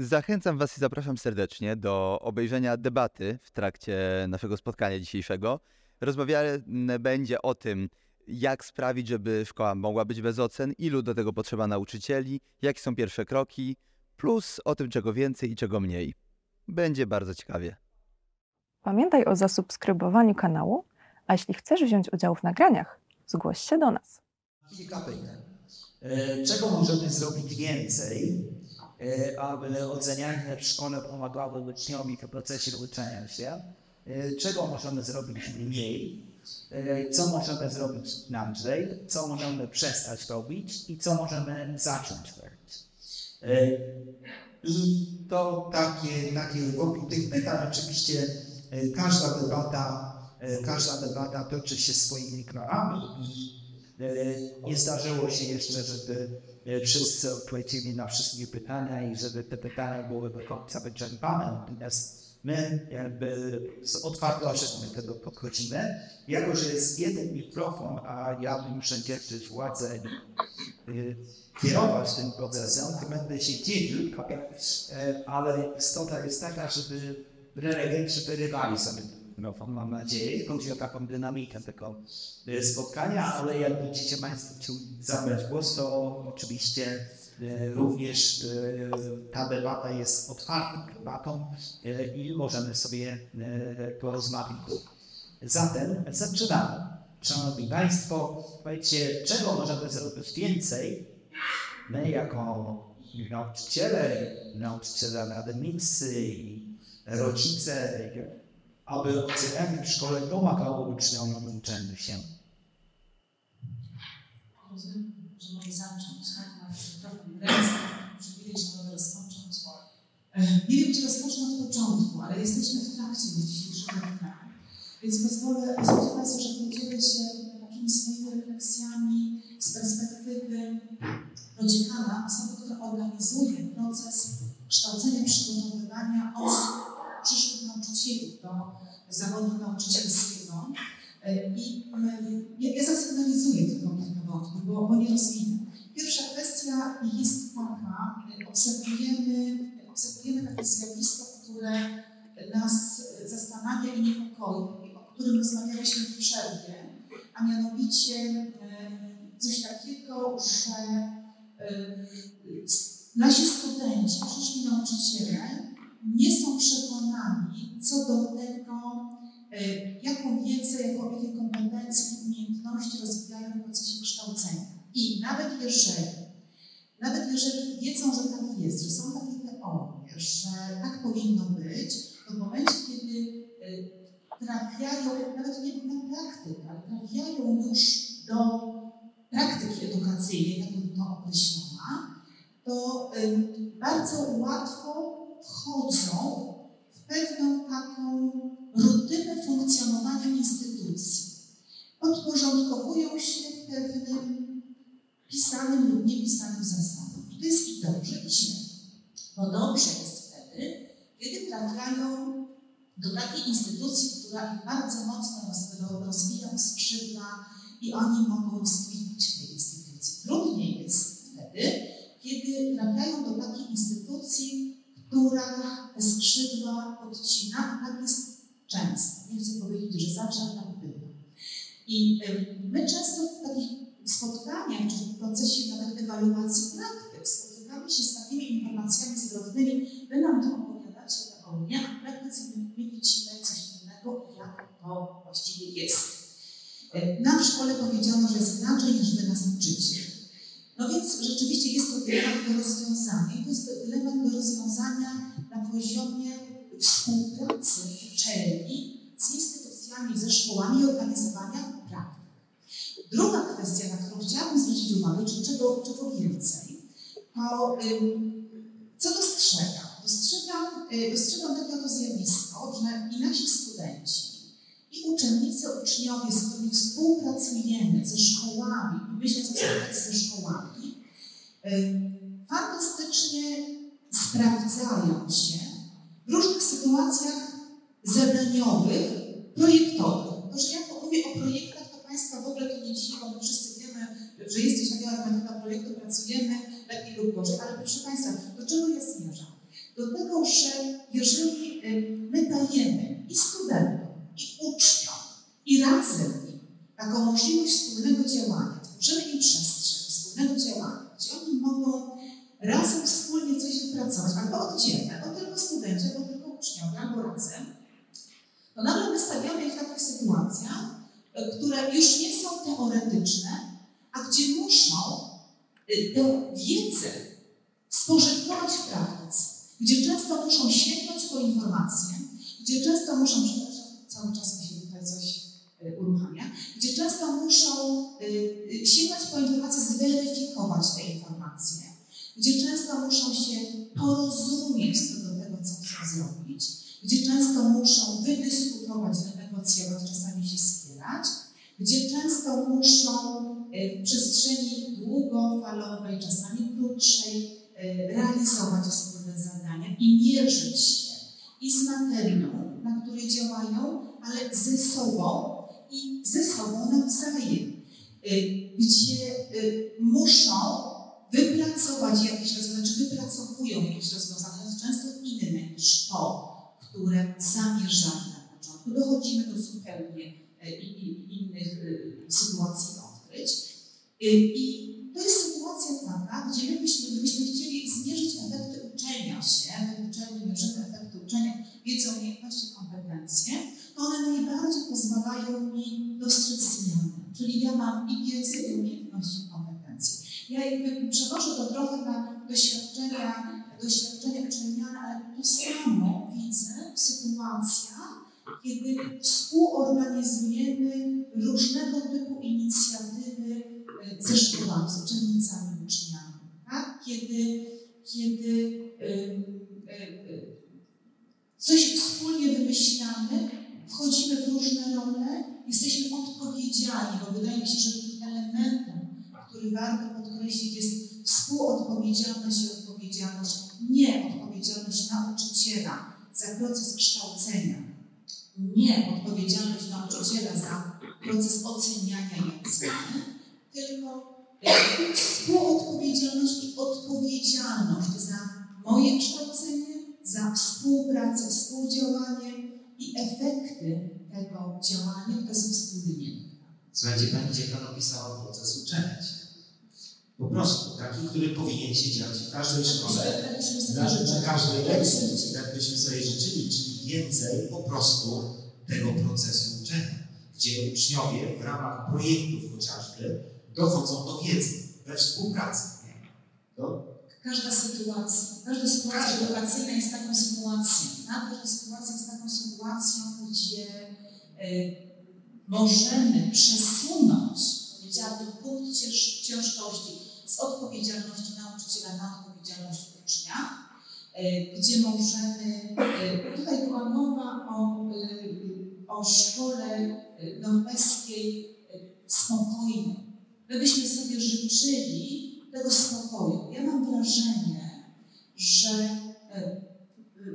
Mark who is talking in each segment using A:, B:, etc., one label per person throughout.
A: Zachęcam Was i zapraszam serdecznie do obejrzenia debaty w trakcie naszego spotkania dzisiejszego. Rozmawiane będzie o tym, jak sprawić, żeby szkoła mogła być bez ocen, ilu do tego potrzeba nauczycieli, jakie są pierwsze kroki, plus o tym, czego więcej i czego mniej. Będzie bardzo ciekawie.
B: Pamiętaj o zasubskrybowaniu kanału, a jeśli chcesz wziąć udział w nagraniach, zgłoś się do nas.
C: Kilka pytań. E, czego możemy zrobić więcej, aby ocenianie w szkole pomagało uczniowi w procesie uczenia się? E, czego możemy zrobić mniej? Co możemy zrobić inaczej? Co możemy przestać robić? I co możemy zacząć robić? I to takie, takie wokół tych pytań oczywiście każda debata, każda debata toczy się swoimi krokami i nie zdarzyło się jeszcze, żeby wszyscy odpowiedzieli na wszystkie pytania i żeby te pytania były do końca wyczerpane. Natomiast my jakby z otwartością do tego podchodzimy. Jako, że jest jeden mikrofon, a ja muszę dzierżyć władzę i kierować tym procesem, to będę się dzielił, ale istota jest taka, żeby prelegenci wyrywali sobie mikrofon, mam nadzieję. Chodzi o taką dynamikę tego e, spotkania, ale jak będziecie Państwo chcieli zabrać głos, to oczywiście e, również e, ta debata jest otwartą debatą i możemy sobie porozmawiać. Zatem zaczynamy. Szanowni Państwo, powiedzcie, czego możemy zrobić więcej my jako nauczyciele, nauczyciele akademicy i rodzice, aby ocenianie w szkole pomagało uczniom uczeniu się.
D: Rozumiem, że mogę zacząć, tak? Trochę ręce, widać, że mogę rozpocząć. E, nie wiem, czy rozpocznę od początku, ale jesteśmy w trakcie dzisiejszego dnia. Więc pozwolę, Państwo, że podzielę się takimi swoimi refleksjami z perspektywy prodziekana, osoby, która organizuje proces kształcenia, przygotowywania osób do zawodu nauczycielskiego. E, I ja, ja zasygnalizuję tylko kilka wątków, bo, bo nie rozwinę. Pierwsza kwestia jest taka, obserwujemy, obserwujemy takie zjawisko, które nas zastanawia i niepokoi, o którym rozmawialiśmy w przerwie, a mianowicie coś takiego, że nasi studenci, przyszli nauczyciele nie są przekonani co do tego, e, jaką wiedzę, jaką, jakie kompetencje umiejętności rozwijają w procesie kształcenia. I nawet jeżeli, nawet jeżeli wiedzą, że tak jest, że są takie teorie, że tak powinno być, to w momencie, kiedy e, trafiają, nawet nie na praktykę, ale trafiają już do praktyki edukacyjnej, tak bym to określona, to bardzo łatwo wchodzą w pewną taką rutynę funkcjonowania instytucji. Podporządkowują się pewnym pisanym lub niepisanym zasadom. To jest i dobrze, i źle. Bo dobrze jest wtedy, kiedy trafiają do takiej instytucji, która bardzo mocno rozwija skrzydła i oni mogą rozkwitać w tej instytucji. Trudniej jest wtedy, kiedy trafiają do takiej instytucji, która skrzydła podcina, tak jest często. Nie chcę powiedzieć, że zawsze tak było. I my często w takich spotkaniach, czy w procesie nawet ewaluacji praktyk spotykamy się z takimi informacjami zwrotnymi, wy nam to opowiadacie teorię, a w praktyce my widzimy coś innego, jak to właściwie jest. Nam w szkole powiedziano, że jest inaczej niż wy nas uczycie. No więc rzeczywiście jest to dylemat do rozwiązania. I to jest dylemat do rozwiązania na poziomie współpracy uczelni z instytucjami, ze szkołami i organizowania praktyk. Druga kwestia, na którą chciałabym zwrócić uwagę, czyli czego, czego więcej, to co dostrzegam? Dostrzegam, y, dostrzegam takie oto zjawisko, że i nasi studenci, i uczennicy, uczniowie, z którymi współpracujemy, ze szkołami, myślę współpracy ze szkołami, fantastycznie sprawdzają się w różnych sytuacjach zadaniowych, projektowych. To, że ja mówię o projektach, to Państwa w ogóle to nie dziwi, bo my wszyscy wiemy, że jest coś takiego jak metoda projektu, pracujemy lepiej lub gorzej. Ale proszę Państwa, do czego ja zmierzam? do tego, że jeżeli y, my dajemy i studentom, i uczniom, i razem im taką możliwość wspólnego działania, tworzymy im przestrzeń wspólnego działania, gdzie oni mogą razem wspólnie coś wypracować, albo oddzielnie, albo tylko studenci, albo tylko uczniowie, albo razem, to nagle my stawiamy ich w takich sytuacjach, y, które już nie są teoretyczne, a gdzie muszą y, tę wiedzę spożytkować w praktyce, gdzie często muszą sięgnąć po informacje, gdzie często muszą, cały czas mi się tutaj coś y, uruchamia, gdzie często muszą y, sięgnąć po informacje, zweryfikować te informacje, gdzie często muszą się porozumieć co do tego, co chcą zrobić, gdzie często muszą wydyskutować, wynegocjować, czasami się wspierać, gdzie często muszą w przestrzeni długofalowej, czasami krótszej, realizować wspólne zadania i mierzyć się i z materią, na której działają, ale ze sobą i ze sobą nawzajem, gdzie muszą wypracować jakieś rozwiązania, czy wypracowują jakieś rozwiązania, często inne niż to, które zamierzali na początku. Dochodzimy do zupełnie innych sytuacji odkryć. I to jest sytuacja taka, gdzie my byśmy, gdybyśmy chcieli zmierzyć efekty uczenia się, w uczelni mierzymy efekty uczenia, wiedzą, umiejętności, kompetencje, to one najbardziej pozwalają mi dostrzec zmiany. Czyli ja mam i wiedzę, i umiejętności, i kompetencje. Ja jakby przenoszę to trochę na doświadczenia, doświadczenia uczelniane, ale to samo widzę w sytuacjach, kiedy współorganizujemy różnego typu inicjatywy ze szkołami, z uczennicami, uczniami. Tak? Kiedy, kiedy y, y, coś wspólnie wymyślamy, wchodzimy w różne role, jesteśmy odpowiedzialni, bo wydaje mi się, że tym elementem, który warto podkreślić, jest współodpowiedzialność i odpowiedzialność, nie odpowiedzialność nauczyciela za proces kształcenia, nie odpowiedzialność nauczyciela za proces oceniania i oceny, tylko współodpowiedzialność i odpowiedzialność za moje kształcenie, za współpracę, współdziałanie i efekty tego działania wspólnie.
C: Słuchajcie, Pani dziekan opisała proces uczenia się. Po prostu, taki, który powinien się dziać w każdej szkole, na, każdej lekcji, tak byśmy sobie życzyli, czyli więcej po prostu tego procesu uczenia, gdzie uczniowie w ramach projektów chociażby dochodzą do wiedzy we współpracy. To...
D: Każda sytuacja, każda sytuacja edukacyjna jest taką sytuacją. Tak? Każda sytuacja jest taką sytuacją, gdzie y, możemy przesunąć, powiedziałabym, punkt ciężkości z odpowiedzialności nauczyciela na odpowiedzialność ucznia, y, gdzie możemy, y, tutaj była mowa o, o szkole norweskiej spokojnej, My byśmy sobie życzyli tego spokoju. Ja mam wrażenie, że e,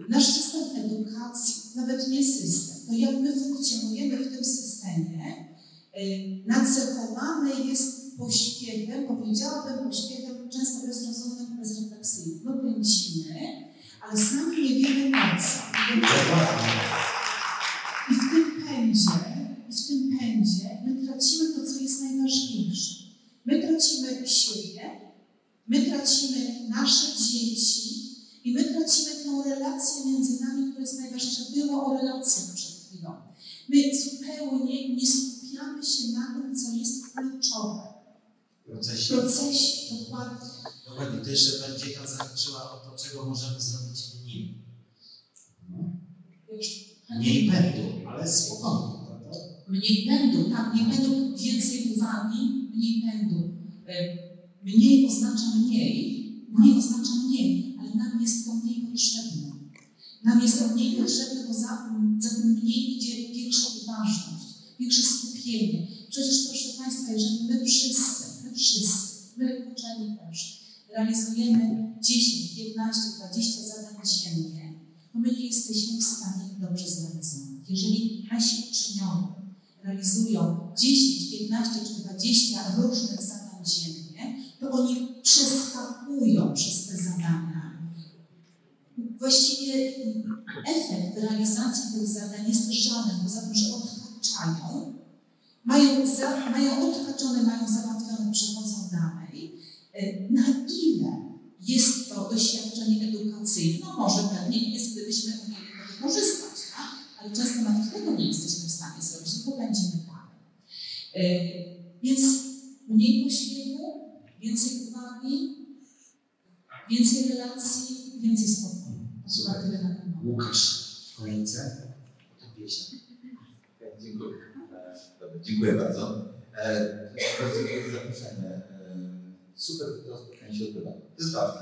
D: nasz system edukacji, nawet nie system, to jak my funkcjonujemy w tym systemie, e, nacechowany jest pośpiechem, powiedziałabym pośpiechem często bezrozumnym, bezrefleksyjnym. My pędzimy, ale sami nie wiemy po co.
E: Dziękuję bardzo. E, Bardzo dziękuję za zaproszenie. E, Super, że to spotkanie się odbywa. To jest ważne.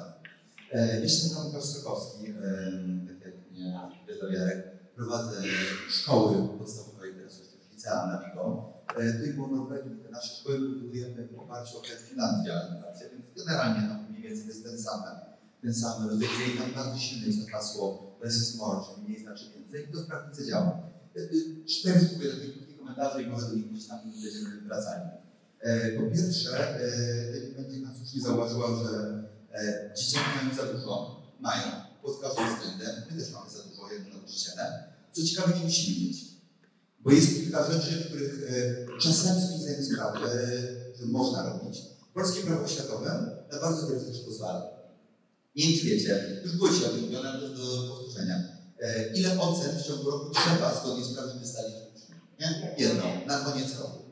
E: E, Jestem Sokowski, e, tak jak mnie wiedział Jarek. Prowadzę szkoły podstawowe i teraz jeszcze w na Wigo. E, Tutaj było te nasze szkoły budujemy w oparciu o Finlandii, animację, więc generalnie no, mniej więcej jest ten sam, ten sam rodzaj. I tam bardzo silne jest to hasło less is more, czyli mniej znaczy więcej i to w praktyce działa. Cztery takie krótkie komentarze i może do nich gdzieś tam wracali. E, Po pierwsze, e, będzie nas słusznie zauważyła, że e, dzieciaki mają za dużo, mają, pod każdym względem. My też mamy za dużo jako nauczyciele. Co ciekawe, nie musimy mieć. Bo jest kilka rzeczy, których czasami sobie zdajemy sprawę, e, że można robić. Polskie prawo oświatowe na bardzo wiele rzeczy pozwala. Nie wiem, czy wiecie, już było dzisiaj o tym mówione, ale do powtórzenia. Ile ocen w ciągu roku trzeba zgodnie z prawem wystawić? Nie? Jedną, na koniec roku.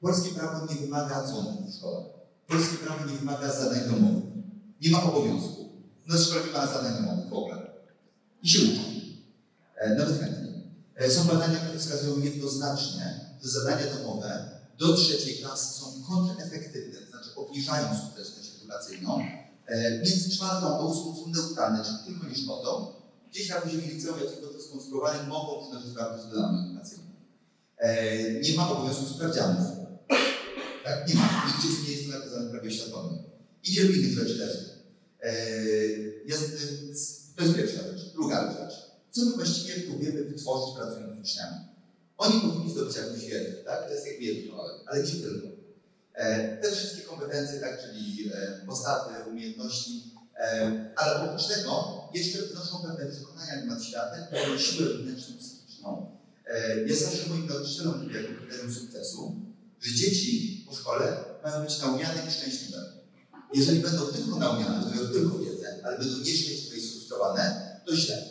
E: Polskie prawo nie wymaga dzwonków w szkole. Polskie prawo nie wymaga zadań domowych. Nie ma obowiązku. No w szkole nie ma zadań domowych w ogóle. I się uczą. E, nawet chętnie. E, są badania, które wskazują jednoznacznie, że zadania domowe do trzeciej klasy są kontrefektywne, to znaczy obniżają skuteczność edukacyjną. E, między czwartą a ósmą są neutralne, czyli tylko nie szkodzą. Gdzieś na poziomie liceum, jak tylko to skonstruowane, mogą przynosić wartość dodaną edukacyjną. E, nie ma obowiązku sprawdzianów. Tak? Nie ma. Nigdzie nie jest w prawie światowym. I wielu innych rzeczy też. E, jest, to jest pierwsza rzecz. Druga rzecz. Co my właściwie próbujemy wytworzyć pracując z uczniami? Oni powinni zdobyć jakąś wiedzę, tak? To jest jak jedno, ale, nie tylko. E, te wszystkie kompetencje, tak, czyli e, postawy, umiejętności, e, ale oprócz tego jeszcze wnoszą pewne przekonania na temat świata, pewną siłę wewnętrzną, psychiczną. E, ja zawsze moim nauczycielom mówię jako kryterium sukcesu, że dzieci po szkole mają być naumiane i szczęśliwe. Jeżeli będą tylko naumiane, to mają tylko wiedzę, ale będą nieszczęśliwe i sfrustrowane, to źle.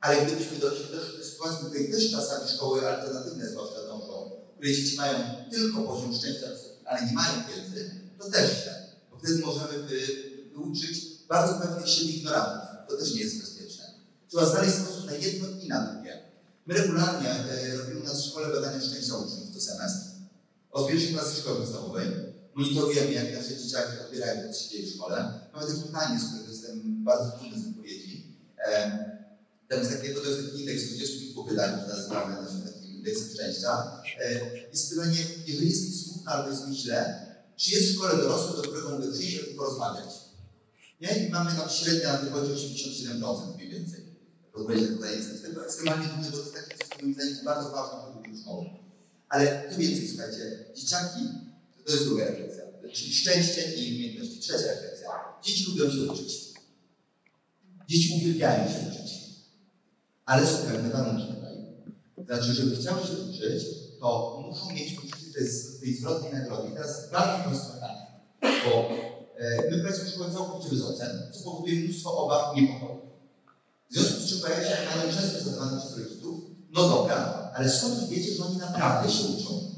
E: Ale gdybyśmy doszli do sytuacji, w której też czasami szkoły alternatywne zwłaszcza dążą, w której dzieci mają tylko poziom szczęścia, ale nie mają wiedzy, to też źle. Bo wtedy możemy wy, wyuczyć bardzo pewnych siebie ignorantów. To też nie jest bezpieczne. Trzeba znaleźć sposób na jedno i na drugie. My regularnie e, robimy u nas w szkole badania szczęścia uczniów co semestr. Od pierwszej klasy szkoły podstawowej. Monitorujemy, jak nasze dzieciaki odbierają to, co się dzieje w szkole. Mamy też pytanie, z którego jestem bardzo dumny z odpowiedzi. E, tam jest takie, to jest taki indeks 20 kilku pytań, który nazywamy naszym takim indeksem szczęścia. E, jest pytanie, jeżeli jest mi smutno albo jest mi źle, czy jest w szkole dorosły, do którego mogę przyjść i porozmawiać? Nie? I mamy tam średnia na wychodzi 87% mniej więcej. Odpowiedź na pytanie. Jestem ekstremalnie dumny, bo to jest takie coś, co moim zdaniem jest bardzo ważne w produktu szkoły. Ale co więcej, słuchajcie, dzieciaki, to jest druga refleksja, czyli szczęście i umiejętności. Trzecia refleksja. Dzieci lubią się uczyć. Dzieci uwielbiają się uczyć. Ale są pewne warunki tutaj. Znaczy, żeby chciały się uczyć, to muszą mieć poczucie tej, tej zwrotnej nagrody. I teraz bardzo prosto bo e, my pracujemy w szkole całkowicie bez ocen, co powoduje mnóstwo obaw i niepokoju. W związku z czym pojawia się pytanie często zadawane przez rodziców, no dobra, ale skąd wiecie, że oni naprawdę się uczą?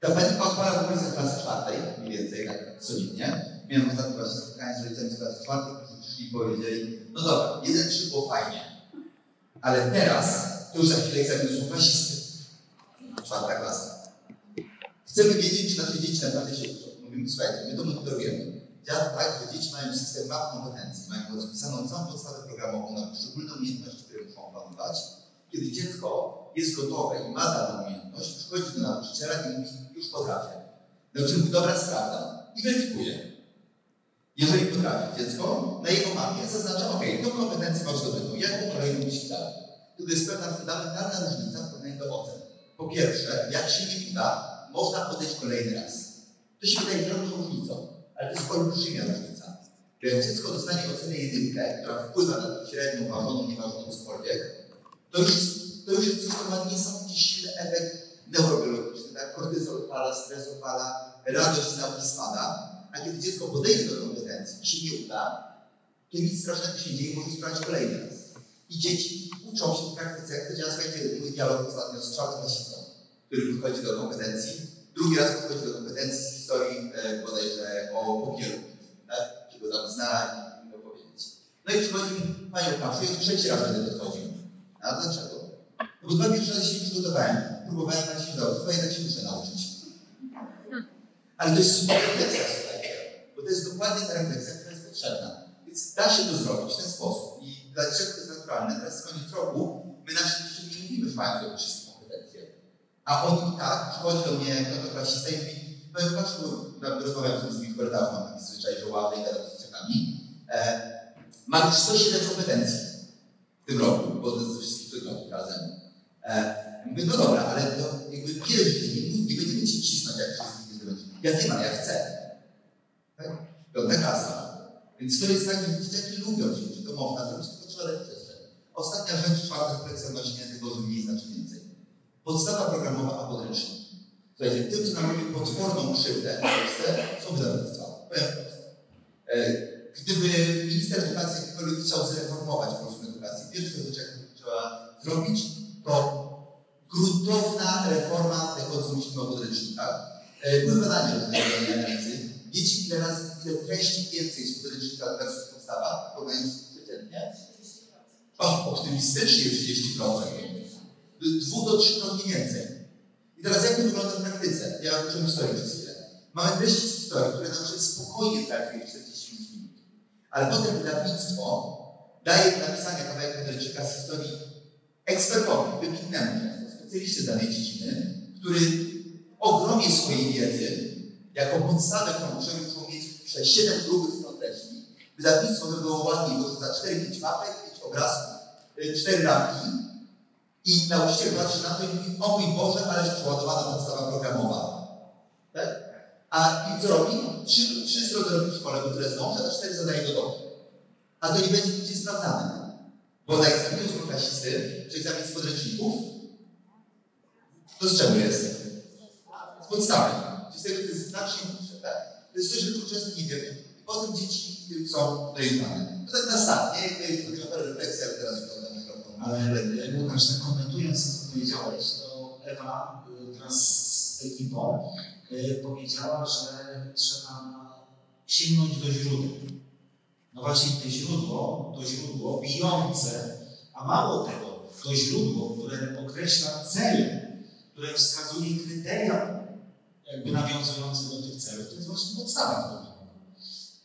E: Ta panika odpala w okolicach klasy czwartej, mniej więcej, tak solidnie. Miałem ostatnio właśnie spotkanie z rodzicami z klasy czwartej, którzy przyszli i powiedzieli, no dobra, jeden trzy było fajnie, ale teraz to już za chwilę egzaminy są klasisty. Czwarta klasa. Chcemy wiedzieć, czy nasze dzieci naprawdę się uczą. Mówimy, słuchajcie, my to monitorujemy. Działa tak, że dzieci mają system map kompetencji, mają rozpisaną całą podstawę programową na poszczególne umiejętności, które muszą opanować. Kiedy dziecko jest gotowe i ma daną umiejętność, przychodzi do nauczyciela i mówi, już potrafię. Nauczyciel mówi, dobra, sprawdzam i weryfikuje. Jeżeli potrafi dziecko, na jego mapie zaznacza, ok, tą kompetencję masz zdobytą, jaką kolejną byś dalej. Tu jest pewna fundamentalna różnica w porównaniu do ocen. Po pierwsze, jak się nie uda, można podejść kolejny raz. To się wydaje drobną różnicą, ale to jest olbrzymia różnica. Kiedy dziecko dostanie ocenę jedynkę, która wpływa na średnią, ważoną, nieważoną cokolwiek, to już, to już jest coś, co ma niesamowicie silny efekt neurobiologiczny. Tak? Kortyzol opala, stres opala, radość nauki spada. A kiedy dziecko podejdzie do kompetencji i się nie uda, to nic strasznego się dzieje, może sprawdzić kolejny raz. I dzieci uczą się w praktyce, jak to działa, słuchajcie, mój dialog ostatnio z czwartym klasicą, który podchodzi do kompetencji. Drugi raz podchodzi do kompetencji historii e, bodajże o popieru, tak? Go tam zna i opowiedzieć. No i przychodzi Panią Paszu, ja trzeci raz będę podchodził. A dlaczego? No bo dwa pierwsze razy się przygotowałem. Próbowałem tak się dobrze, chyba jednak się muszę nauczyć. Ale to jest super refleksja, słuchajcie. Bo to jest dokładnie ta refleksja, która jest potrzebna. Więc da się to zrobić w ten sposób. I dlaczego to jest naturalne? Teraz z koniec roku my naszym dzieciom nie mówimy, że mają wszystkie kompetencje. A oni i tak przychodzi do mnie piątoklasista i mówi, no ja patrz, bo rozmawiam z w korytarzu, mam taki zwyczaj, że ławy i gadam z dzieciakami. E, mam już 107 kompetencji w tym roku, bo to ze wszystkich przedmiotów razem. E, mówię, no dobra, ale to jakby pierwszy nie, nie będziemy ci cisnąć, jak wszystkich nie zdobędziesz. Ja nie mam, ja chcę. Tak? Piąta klasa. Więc to jest tak, że dzieciaki lubią się uczyć, to można zrobić, tylko trzeba dać przestrzeń. Ostatnia rzecz, czwarta refleksja odnośnie tego, że mniej znaczy więcej. Podstawa programowa a podręcznik. Słuchajcie, tym, co nam potworną krzywdę w Polsce, są wydawnictwa. E, Gdyby minister edukacji jakkolwiek chciał zreformować polską edukację, pierwsza rzecz, jaką trzeba zrobić, to gruntowna reforma tego, co myślimy o podręcznikach. E, Były badania różne analizy. Wiecie, ile razy, ile treści więcej z podręcznika versus podstawa, porównając przeciętnie? O, optymistycznie 30%. Dwu do trzykrotnie więcej. I teraz jak to wygląda w praktyce? Ja uczę historii przez chwilę. Mamy treści z historii, które się spokojnie w 45 minut. Ale potem wydawnictwo daje do napisania kawałek podręcznika z historii ekspertowi, wybitnemu, specjaliście z danej dziedziny, który ogromie swojej wiedzy, jako podstawę, którą uczniowie muszą mieć przez 7 grubych stron treści, wydawnictwo by było ładniej, bo za 4-5 mapek, 5 obrazków, 4 ramki i nauczyciel patrzy na to i mówi, o mój Boże, ależ przeładowana podstawa programowa. Tak? A i co robi? Trzy, trzy strony robi w szkole, bo tyle zdąży, a cztery zadaje do domu. A to nie będzie nigdzie sprawdzane. Bo na egzaminie ósmoklasisty, czy egzamin z podręczników, to z czego jest? Z podstawy. Czyli z tego to jest znacznie niższe, tak? To jest coś, że często nie wiemy. Potem dzieci są dojeżdżane. To tak na start, nie? To jest refleksja, ale teraz mikrofon.
F: Ale Łukasz, komentując to, co powiedziałeś, to Ewa y, wraz z ekipą y, powiedziała, że trzeba sięgnąć do źródeł. No właśnie to źródło, to źródło bijące, a mało tego, to źródło, które określa cele, które wskazuje kryteria jakby nawiązujące do tych celów, to jest właśnie podstawa programowa.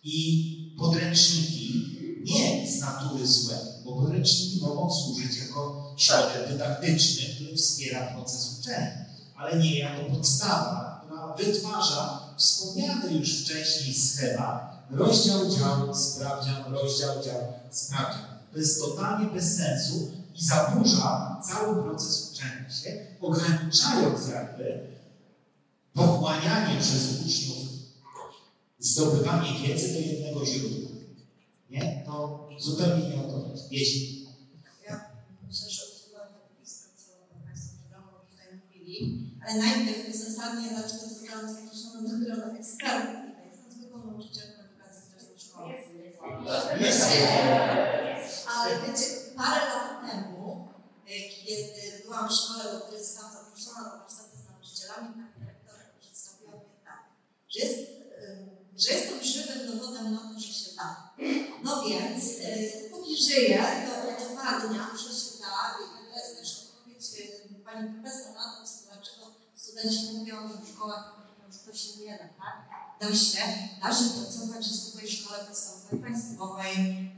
F: I podręczniki nie z natury złe, bo podręczniki mogą służyć jako środek dydaktyczny, który wspiera proces uczenia, ale nie jako podstawa, która wytwarza wspomniany już wcześniej schemat, rozdział dział, sprawdzian, rozdział dział, sprawdzian. To jest totalnie bez sensu i zaburza cały proces uczenia się, ograniczając jakby pochłanianie przez uczniów zdobywanie wiedzy do jednego źródła. Nie? To zupełnie nie o to. Jeśli.
G: Ja myślę, że to blisko, co Państwo chwilą tutaj mówili, ale najpierw uzasadnię, dlaczego zostałam zaproszona do grona ekspertów. Jestem zwykłą nauczycielką edukacji szkoły. Ale wiecie, parę lat temu, y, kiedy byłam w szkole, do której zostałam zaproszona na warsztaty z nauczycielami, pani dyrektor przedstawiła mnie tak, że jest, y, że jestem żywym dowodem na to. No więc, y, póki żyję, to udowadniam, że się da i to jest też odpowiedź pani profesor na to, co- dlaczego studenci mówią, że w szkołach to się nie da, tak? Da się, da się pracować w zwykłej szkole podstawowej, państwowej,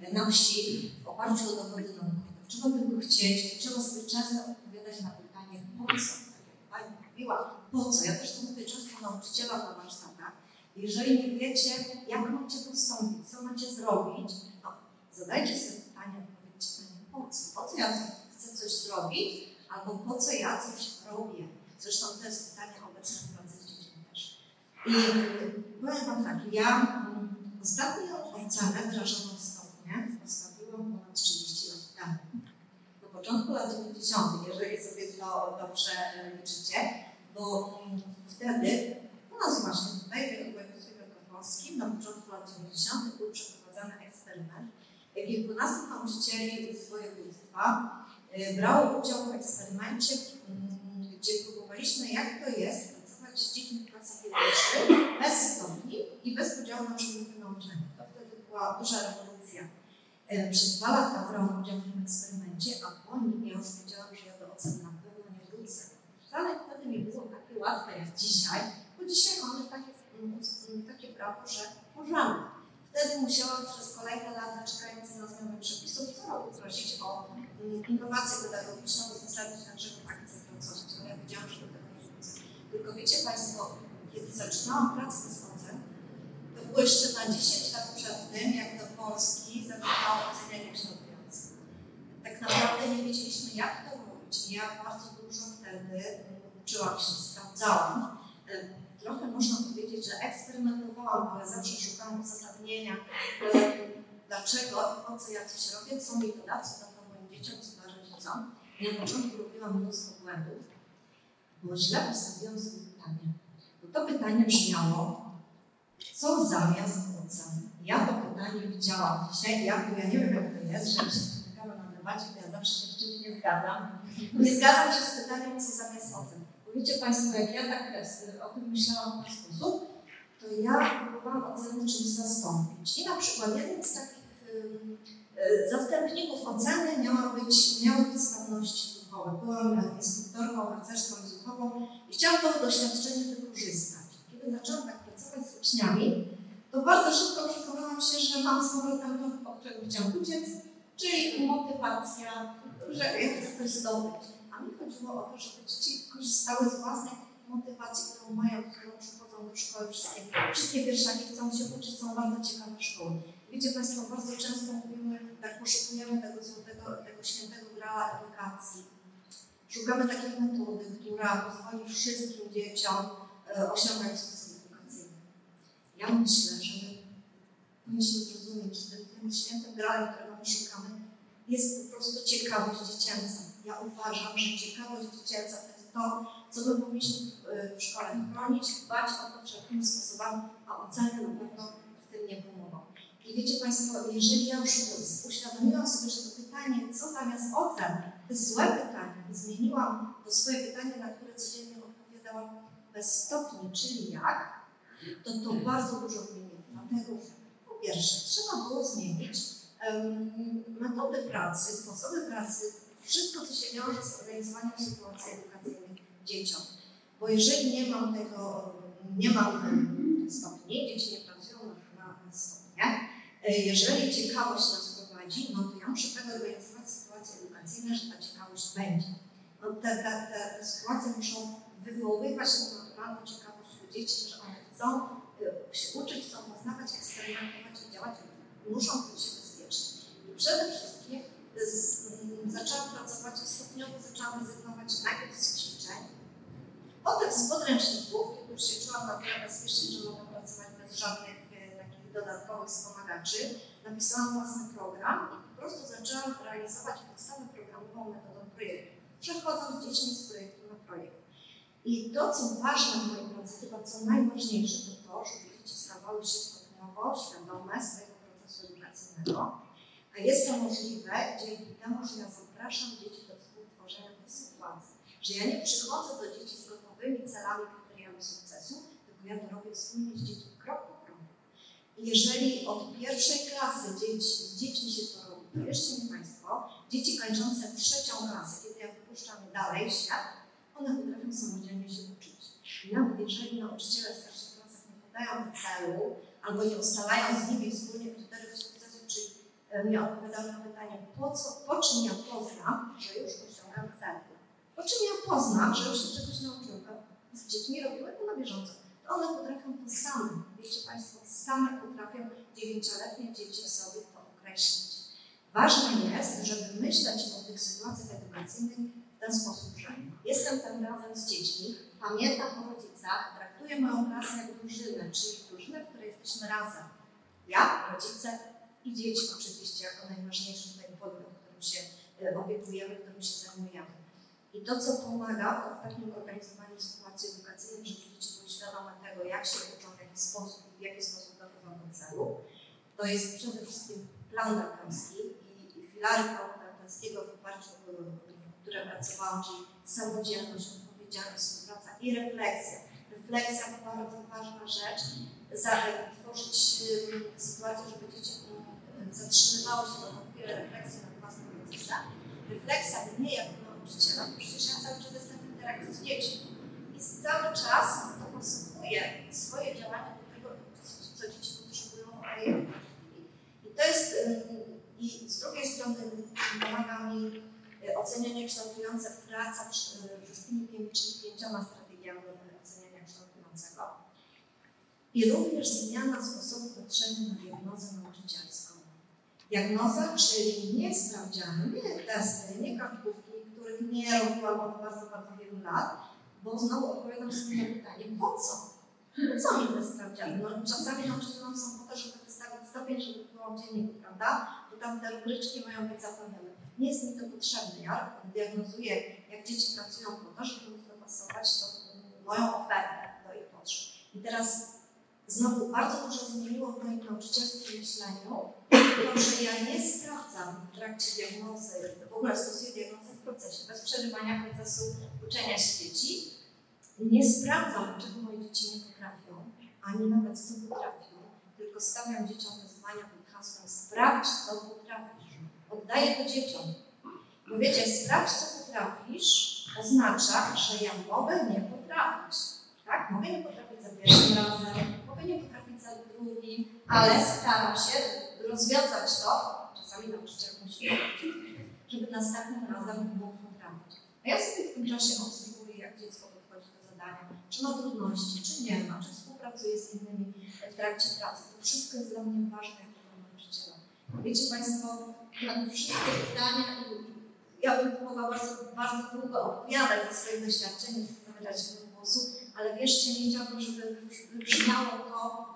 G: y, na wsi, w oparciu o dowody naukowe. Trzeba tylko chcieć, trzeba sobie często odpowiadać na pytanie, po co? Tak jak pani mówiła, po co? Ja też to mówię często nauczycielom na warsztatach. Jeżeli nie wiecie, jak macie postąpić, co macie zrobić, to zadajcie sobie pytanie, odpowiedzcie na nie po co? Po co ja chcę coś zrobić, albo po co ja coś robię? Zresztą to jest pytanie obecne w pracy też. I powiem Wam tak, ja mm, Ostatnią ocenę wyrażoną w stopnie postawiłam ponad 30 lat temu. Na początku lat 90., jeżeli sobie to dobrze e, liczycie, bo mm, wtedy nas właśnie tutaj w województwie wielkopolskim na początku lat 90. był przeprowadzany eksperyment. Kilkunastu nauczycieli z województwa e, brało udział w eksperymencie, mm, gdzie próbowaliśmy, jak to jest pracować z dziećmi w klasach pierwszych bez stopni i bez podziału na przedmioty nauczania. To wtedy była duża rewolucja. E, Przez dwa lata brałam udział w tym eksperymencie, a po nim ja już wiedziałam, że ja do ocen na pewno nie wrócę. Wcale wtedy nie było takie łatwe jak dzisiaj, dzisiaj mamy takie, mm, mm, takie prawo, że możemy. Wtedy musiałam przez kolejne lata, czekając na zmianę przepisów, co roku prosić o mm, innowację pedagogiczną, uzasadnić na czego akcję pracować, bo ja wiedziałam, że do tego nie wrócę. Tylko wiecie Państwo, kiedy zaczynałam pracę z ocen, to było jeszcze na 10 lat przed tym, jak do Polski zawitało ocenianie kształtujące. Tak naprawdę nie wiedzieliśmy, jak to robić. Ja bardzo dużo wtedy uczyłam się, sprawdzałam. Trochę można powiedzieć, że eksperymentowałam, ale zawsze szukałam uzasadnienia, e, dlaczego i po co ja coś robię, co mi to da, co da moim dzieciom, co da rodzicom. I na początku robiłam mnóstwo błędów, bo źle postawiłam sobie pytanie. Bo to pytanie brzmiało, co zamiast ocen? Ja to pytanie widziałam dzisiaj, ja, ja nie wiem jak to jest, że się spotykamy na debacie, to ja zawsze się w czymś nie zgadzam. Nie zgadzam się z pytaniem, co zamiast ocen. Wiecie Państwo, jak ja tak e, o tym myślałam w ten sposób, to ja próbowałam oceny czymś zastąpić. I na przykład jeden z takich y, zastępników oceny miała być, miały być sprawności słuchowe. Byłam e, instruktorką harcerską i i chciałam to doświadczenie wykorzystać. Kiedy zaczęłam tak pracować z uczniami, to bardzo szybko przekonałam się, że mam z powrotem to, od czego chciałam uciec, czyli motywacja, że ja chcę coś zdobyć. Chodziło o to, żeby dzieci korzystały z własnej motywacji, którą mają, którą przychodzą do szkoły. Wszystkie, wszystkie pierwszaki chcą się uczyć, są bardzo ciekawe szkoły. Wiecie Państwo, bardzo często mówimy, tak poszukujemy tego złotego, tego świętego grała edukacji. Szukamy takiej metody, która pozwoli wszystkim dzieciom e, osiągać sukces edukacyjny. Ja myślę, że my powinniśmy zrozumieć, że tym świętym grałem, którego my szukamy, jest po prostu ciekawość dziecięca. Ja uważam, że ciekawość dziecięca to jest to, co my powinniśmy w, w szkole chronić, dbać o to wszelkimi sposobami, a oceny na pewno w tym nie pomogą. I wiecie Państwo, jeżeli ja już uświadomiłam sobie, że to pytanie, co zamiast ocen, to jest złe pytanie, zmieniłam to swoje pytanie, na które codziennie odpowiadałam bez stopni, czyli jak, to to bardzo dużo zmieniło. Dlatego, po pierwsze, trzeba było zmienić em, metody pracy, sposoby pracy, wszystko, co się wiąże z organizowaniem sytuacji edukacyjnych dzieciom. Bo jeżeli nie mam tego, nie mam stopni, dzieci nie pracują na, na stopnie, e, jeżeli ciekawość nas prowadzi, no to ja muszę tak organizować sytuacje edukacyjne, że ta ciekawość będzie. No te, te, te sytuacje muszą wywoływać tą naturalną ciekawość u dzieci, że one chcą y, się uczyć, chcą poznawać, eksperymentować i działać, muszą czuć się. I przede wszystkim z, zaczęłam pracować stopniowo, zaczęłam rezygnować najpierw z ćwiczeń, potem z podręczników, kiedy już się czułam na bezpiecznie, że mogę pracować bez żadnych e, takich dodatkowych wspomagaczy. Napisałam własny program i po prostu zaczęłam realizować podstawę programową metodą projektu, przechodząc dziećmi z projektu na projekt. I to, co ważne w mojej pracy, chyba co najważniejsze, to to, żeby dzieci stawały się stopniowo świadome swojego procesu edukacyjnego. A jest to możliwe dzięki temu, że ja zapraszam dzieci do współtworzenia tej sytuacji. Że ja nie przychodzę do dzieci z gotowymi celami, kryteriami sukcesu, tylko ja to robię wspólnie z dziećmi krok po kroku. I jeżeli od pierwszej klasy dzieci, z dziećmi się to robi, jeszcze mi Państwo, dzieci kończące trzecią klasę, kiedy ja wypuszczam dalej świat, one potrafią samodzielnie się uczyć. Nawet jeżeli nauczyciele w starszych klasach nie podają celu, albo nie ustalają z nimi wspólnie kryteriów sukcesu, czyli e, nie odpowiadają na pytanie, po, co, po czym ja poznam, że już osiągam cel. Po czym ja poznam, że już się czegoś nauczyłem. A Z dziećmi robimy to na bieżąco. To one potrafią to same. Wiecie Państwo, same potrafią dziewięcioletnie dzieci sobie to określić. Ważne jest, żeby myśleć o tych sytuacjach edukacyjnych w ten sposób, że jestem tam razem z dziećmi, pamiętam o rodzicach, traktuję moją klasę jak drużynę, czyli drużynę, w której jesteśmy razem. Ja, rodzice i dzieci oczywiście jako najważniejszy tutaj podmiot, którym się e, opiekujemy, którym się zajmujemy. I to, co pomaga w takim organizowaniu sytuacji edukacyjnej, żeby dzieci były świadome tego, jak się uczą, w jaki sposób, w jaki sposób dążą do celu, to jest przede wszystkim plan darkowski i, i filary planu darkowskiego, w oparciu o które pracowałam, czyli samodzielność, odpowiedzialność, współpraca i refleksja. Refleksja to bardzo ważna rzecz, tworzyć sytuację, żeby dzieci zatrzymywało się do chwilę refleksji nad własnym procesem. Refleksja mnie jako nauczyciela, bo przecież ja cały czas jestem w interakcji z dziećmi i cały czas dopasowuję swoje działania do tego, co dzieci potrzebują, i to jest, i z drugiej strony pomaga mi e, ocenianie kształtujące praca z tymi pięcioma strategiami oceniania kształtującego. I również zmiana sposobu patrzenia na diagnozę nauczycielską. Diagnoza, czyli nie sprawdziany, nie testy, nie kartkówki, których nie robiłam od bardzo, bardzo wielu lat, bo znowu odpowiadam sobie na pytanie, po co? Co mi te sprawdziany? No, czasami nauczycielom są po to, żeby wystawić stopień, żeby było w dzienniku, prawda? Bo tam te rubryczki mają być zapełnione. Nie jest mi to potrzebne. Ja diagnozuję, jak dzieci pracują po to, żeby dopasować to, moją ofertę do ich potrzeb. I teraz znowu bardzo dużo zmieniło w moim nauczycielskim myśleniu, to, że ja nie sprawdzam w trakcie diagnozy, w ogóle stosuję diagnozę w procesie, bez przerywania procesu uczenia się dzieci. Nie sprawdzam, czego moje dzieci nie potrafią, ani nawet co potrafią, tylko stawiam dzieciom wyzwania pod hasłem sprawdź, co potrafisz. Oddaję to dzieciom. Bo wiecie, sprawdź, co potrafisz, oznacza, że ja mogę nie potrafić. Tak? Mogę nie potrafić za pierwszym razem, nie potrafić za drugim, ale staram się rozwiązać to, czasami nauczyciel musi żeby następnym razem mógł potrafić. A ja sobie w tym czasie obserwuję, jak dziecko podchodzi do zadania, czy ma trudności, czy nie ma, czy współpracuje z innymi w trakcie pracy. To wszystko jest dla mnie ważne jako nauczyciela. Wiecie Państwo, na wszystkie pytania, ja bym mogła bardzo, bardzo długo opowiadać ze swoich doświadczeń, zabrać się do głosu, ale wierzcie mi, chciałabym, żeby wybrzmiało to,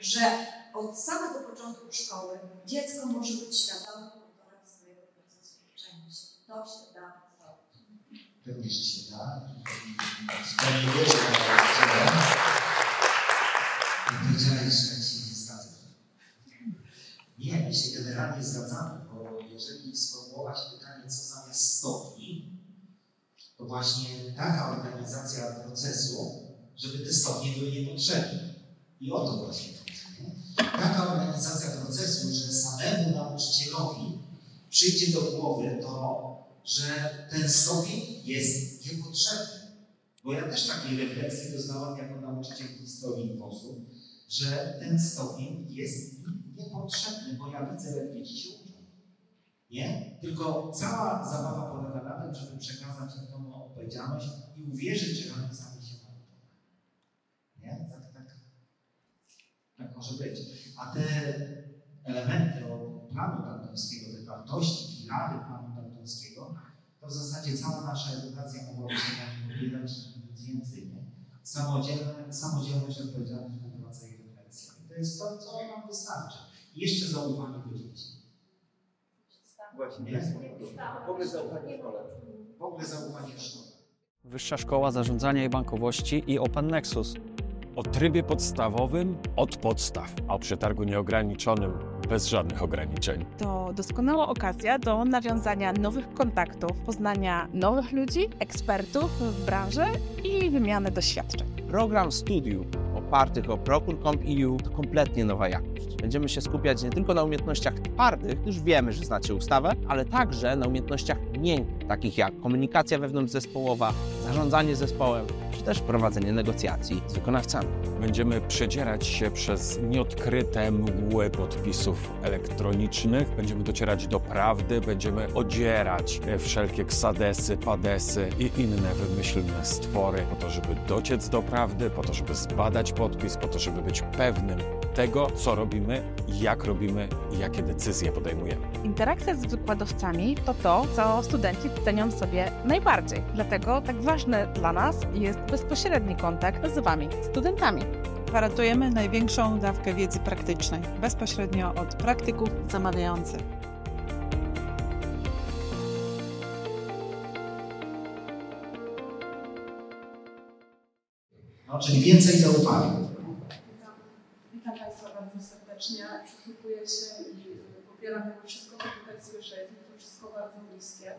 G: że od samego początku szkoły dziecko może być świadome autorem swojego procesu uczenia się. To się da.
F: Pewnie, że się da. Że się nie zgadzam. Nie, my się generalnie zgadzamy, bo jeżeli sformułować pytanie, co zamiast stopni, to właśnie taka organizacja procesu, żeby te stopnie były niepotrzebne. I o to właśnie chodzi. Taka organizacja procesu, że samemu nauczycielowi przyjdzie do głowy to, że ten stopień jest niepotrzebny. Bo ja też takiej refleksji doznałam jako nauczyciel historii WOS-u, że ten stopień jest niepotrzebny, bo ja widzę, jak dzieci się uczą. Nie? Tylko cała zabawa polega na tym, żeby przekazać im tą odpowiedzialność i uwierzyć, że oni sami się nauczą. Nie? Tak, tak, tak może być. A te elementy od planu daltońskiego, te wartości, filary planu daltońskiego, to w zasadzie cała nasza edukacja mogłaby się na nim opierać nic więcej. Nie? Samodzielne, samodzielność, odpowiedzialność, współpraca i refleksja. I to jest to, co nam wystarczy. I jeszcze zaufanie do dzieci.
A: Właśnie, w ogóle zaufanie w szkole.
F: W ogóle zaufanie w szkole.
H: Wyższa Szkoła Zarządzania i Bankowości i Open Nexus.
I: O trybie podstawowym od podstaw, a o przetargu nieograniczonym bez żadnych ograniczeń.
J: To doskonała okazja do nawiązania nowych kontaktów, poznania nowych ludzi, ekspertów w branży i wymiany doświadczeń.
K: Program studiów opartych o Procure.com.eu to kompletnie nowa jakość. Będziemy się skupiać nie tylko na umiejętnościach twardych, już wiemy, że znacie ustawę, ale także na umiejętnościach miękkich, takich jak komunikacja wewnątrzzespołowa, zarządzanie zespołem, czy też prowadzenie negocjacji z wykonawcami.
I: Będziemy przedzierać się przez nieodkryte mgły podpisów elektronicznych, będziemy docierać do prawdy, będziemy odzierać wszelkie ksadesy, padesy i inne wymyślne stwory po to, żeby dociec do prawdy, po to, żeby zbadać podpis, po to, żeby być pewnym tego, co robimy, jak robimy i jakie decyzje podejmujemy.
J: Interakcja z wykładowcami to to, co studenci cenią sobie najbardziej. Dlatego tak ważny dla nas jest bezpośredni kontakt z Wami, studentami. Gwarantujemy największą dawkę wiedzy praktycznej, bezpośrednio od praktyków zamawiających.
C: No, czyli więcej zaufania.
L: Serdecznie. Przysłuchuję się i popieram to wszystko, co tutaj słyszę. Jest mi to wszystko bardzo bliskie.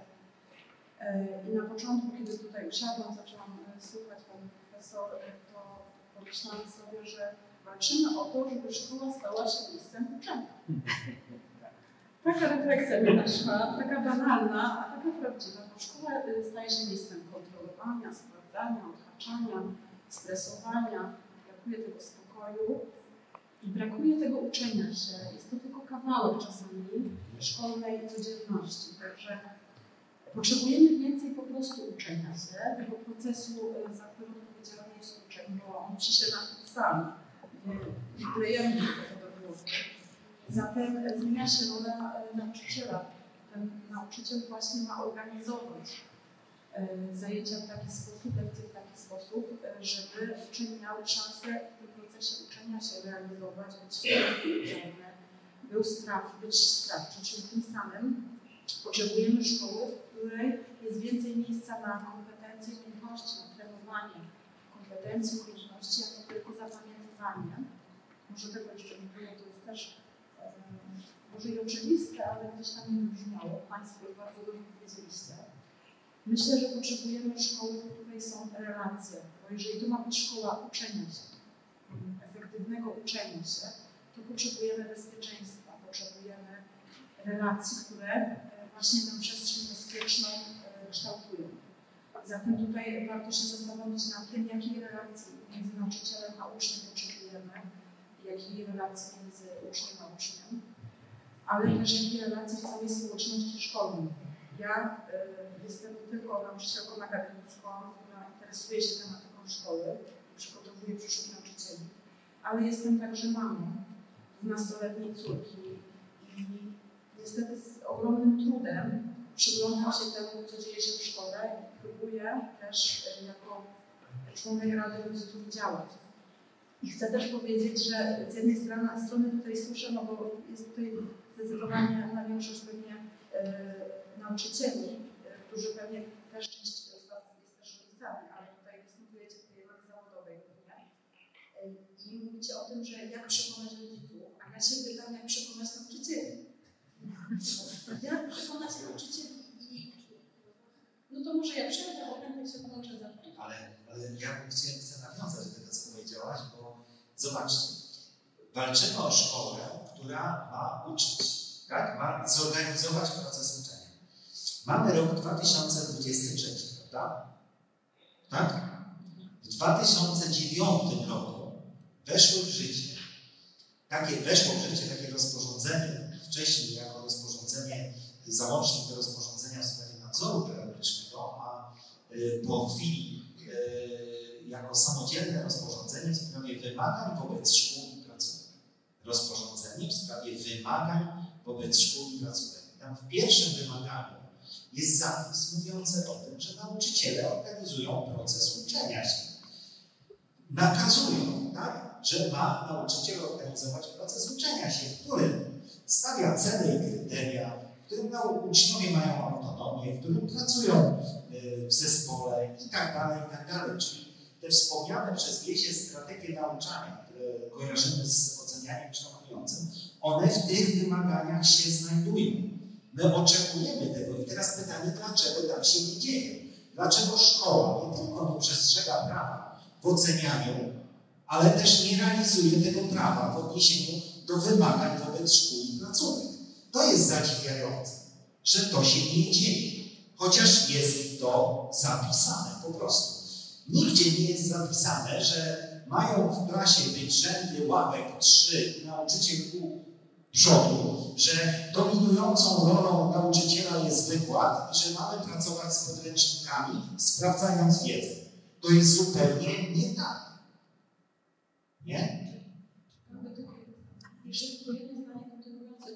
L: E, I na początku, kiedy tutaj usiadłam, zaczęłam e, słuchać Pani Profesor, e, to pomyślałam sobie, że walczymy o to, żeby szkoła stała się miejscem uczenia. Taka refleksja mi naszła, taka banalna, a taka prawdziwa, bo szkoła staje się miejscem kontrolowania, sprawdzania, odhaczania, stresowania, brakuje tego spokoju brakuje tego uczenia się. Jest to tylko kawałek czasami szkolnej codzienności. Także potrzebujemy więcej po prostu uczenia się, tego procesu, za który odpowiedzialny jest uczeń, bo on przyszedł na sami. Nie klejemy tego do głowy. Zatem zmienia się rola nauczyciela. Ten nauczyciel właśnie ma organizować zajęcia w taki sposób, lekcje w taki sposób, żeby uczeń miał szansę w tym procesie uczenia się realizować, być odpowiedzialny, był spraw, być sprawczy, czyli tym samym potrzebujemy szkoły, w której jest więcej miejsca na kompetencje, umiejętności, na trenowanie kompetencji, umiejętności, a nie tylko zapamiętywanie. Może tego jeszcze nie było, to jest też może i oczywiste, ale gdzieś tam nie brzmiało. Państwo już bardzo dobrze powiedzieliście. Myślę, że potrzebujemy szkoły, w której są relacje, bo jeżeli to ma być szkoła uczenia się, efektywnego uczenia się, to potrzebujemy bezpieczeństwa, potrzebujemy relacji, które e, właśnie tę przestrzeń bezpieczną e, kształtują. Zatem tutaj warto się zastanowić nad tym, jakiej relacji między nauczycielem a uczniem potrzebujemy, jakiej relacji między uczniem a uczniem, ale też jakiej relacji w całej społeczności szkolnej. Ja y, jestem tylko nauczycielką akademicką, która interesuje się tematyką szkoły i przygotowuje przyszłych nauczycieli, ale jestem także mamą dwunastoletniej córki i niestety z ogromnym trudem przyglądam się temu, co dzieje się w szkole i próbuję też y, jako członek Rady Rodziców działać. I chcę też powiedzieć, że z jednej strony, strony tutaj słyszę, no bo jest tutaj zdecydowanie na większość pewnie y, nauczycieli, y, którzy pewnie też część z Was jest też rodzicami, ale tutaj występujecie w roli zawodowej y, I mówicie o tym, że jak przekonać rodziców, a ja się pytam, jak przekonać nauczycieli. Jak przekonać nauczycieli i no to może ja przejdę, się połączę za
F: ale, ale ja chcę, chcę nawiązać do tego, co powiedziałaś, bo zobaczcie, walczymy o szkołę, która ma uczyć, tak? ma zorganizować proces uczenia. Mamy rok 2023, prawda? Tak? W 2009 roku weszło w życie, takie weszło w życie takie rozporządzenie, wcześniej jako rozporządzenie, załącznik do rozporządzenia w sprawie nadzoru pedagogicznego, a y, po chwili y, jako samodzielne rozporządzenie w sprawie wymagań wobec szkół i placówek. Rozporządzenie w sprawie wymagań wobec szkół i placówek. Tam w pierwszym wymaganiu jest zapis mówiący o tym, że nauczyciele organizują proces uczenia się. Nakazują, tak, że ma nauczyciel organizować proces uczenia się, w którym stawia cele i kryteria, w którym uczniowie mają autonomię, w którym pracują y, w zespole i tak dalej, i tak dalej. Czyli te wspomniane przez Wiesie strategie nauczania, które kojarzymy z ocenianiem kształtującym, one w tych wymaganiach się znajdują. My oczekujemy tego i teraz pytanie, dlaczego tak się nie dzieje? Dlaczego szkoła nie tylko nie przestrzega prawa w ocenianiu, ale też nie realizuje tego prawa w odniesieniu do wymagań wobec szkół i placówek? To jest zadziwiające, że to się nie dzieje, chociaż jest to zapisane po prostu. Nigdzie nie jest zapisane, że mają w klasie być rzędy ławek trzy i nauczyciel że dominującą rolą nauczyciela jest wykład i że mamy pracować z podręcznikami, sprawdzając wiedzę. To jest zupełnie nie tak. Nie?
L: Jeszcze tylko jedno zdanie kontynuujące.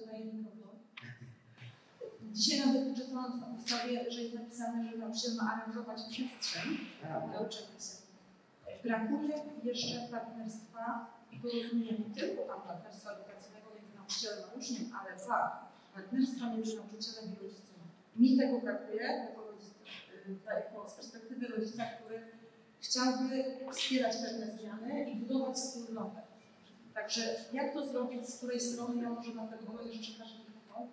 L: Dzisiaj nawet czytałam w ustawie, że jest napisane, że nauczyciel ma aranżować przestrzeń na uczenie się. Brakuje jeszcze partnerstwa i porozumienia nie tylko partnerstwa edukacyjnego a uczniem, ale dwa, partnerstwa między nauczycielem i rodzicem. Mi tego brakuje jako, rodzic, jako z perspektywy rodzica, który chciałby wspierać pewne zmiany i budować wspólnotę. Także jak to zrobić, z której strony ja może na tego jeszcze przekażę mikrofon?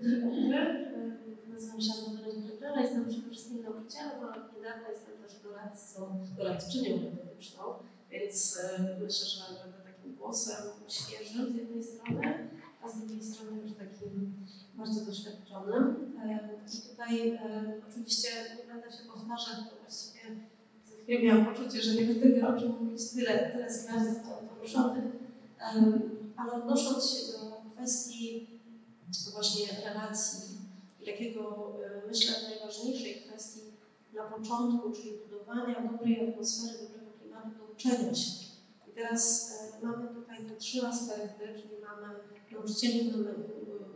M: Dzień dobry, nazywam się Anna Weronika jestem przede wszystkim od niedawna jestem też doradcą, doradczynią metodyczną, więc myślę, że będę takim głosem świeżym z jednej strony, a z drugiej strony już takim bardzo doświadczonym. I tutaj oczywiście nie będę się powtarzać, bo właściwie za chwilę miałam poczucie, że nie będę miała o czym mówić tyle, tyle spraw zostało poruszonych, ale odnosząc się do kwestii właśnie relacji, takiego myślę najważniejszej kwestii na początku, czyli budowania dobrej atmosfery, uczenia się. I teraz mamy tutaj te trzy aspekty, czyli mamy nauczycieli, mamy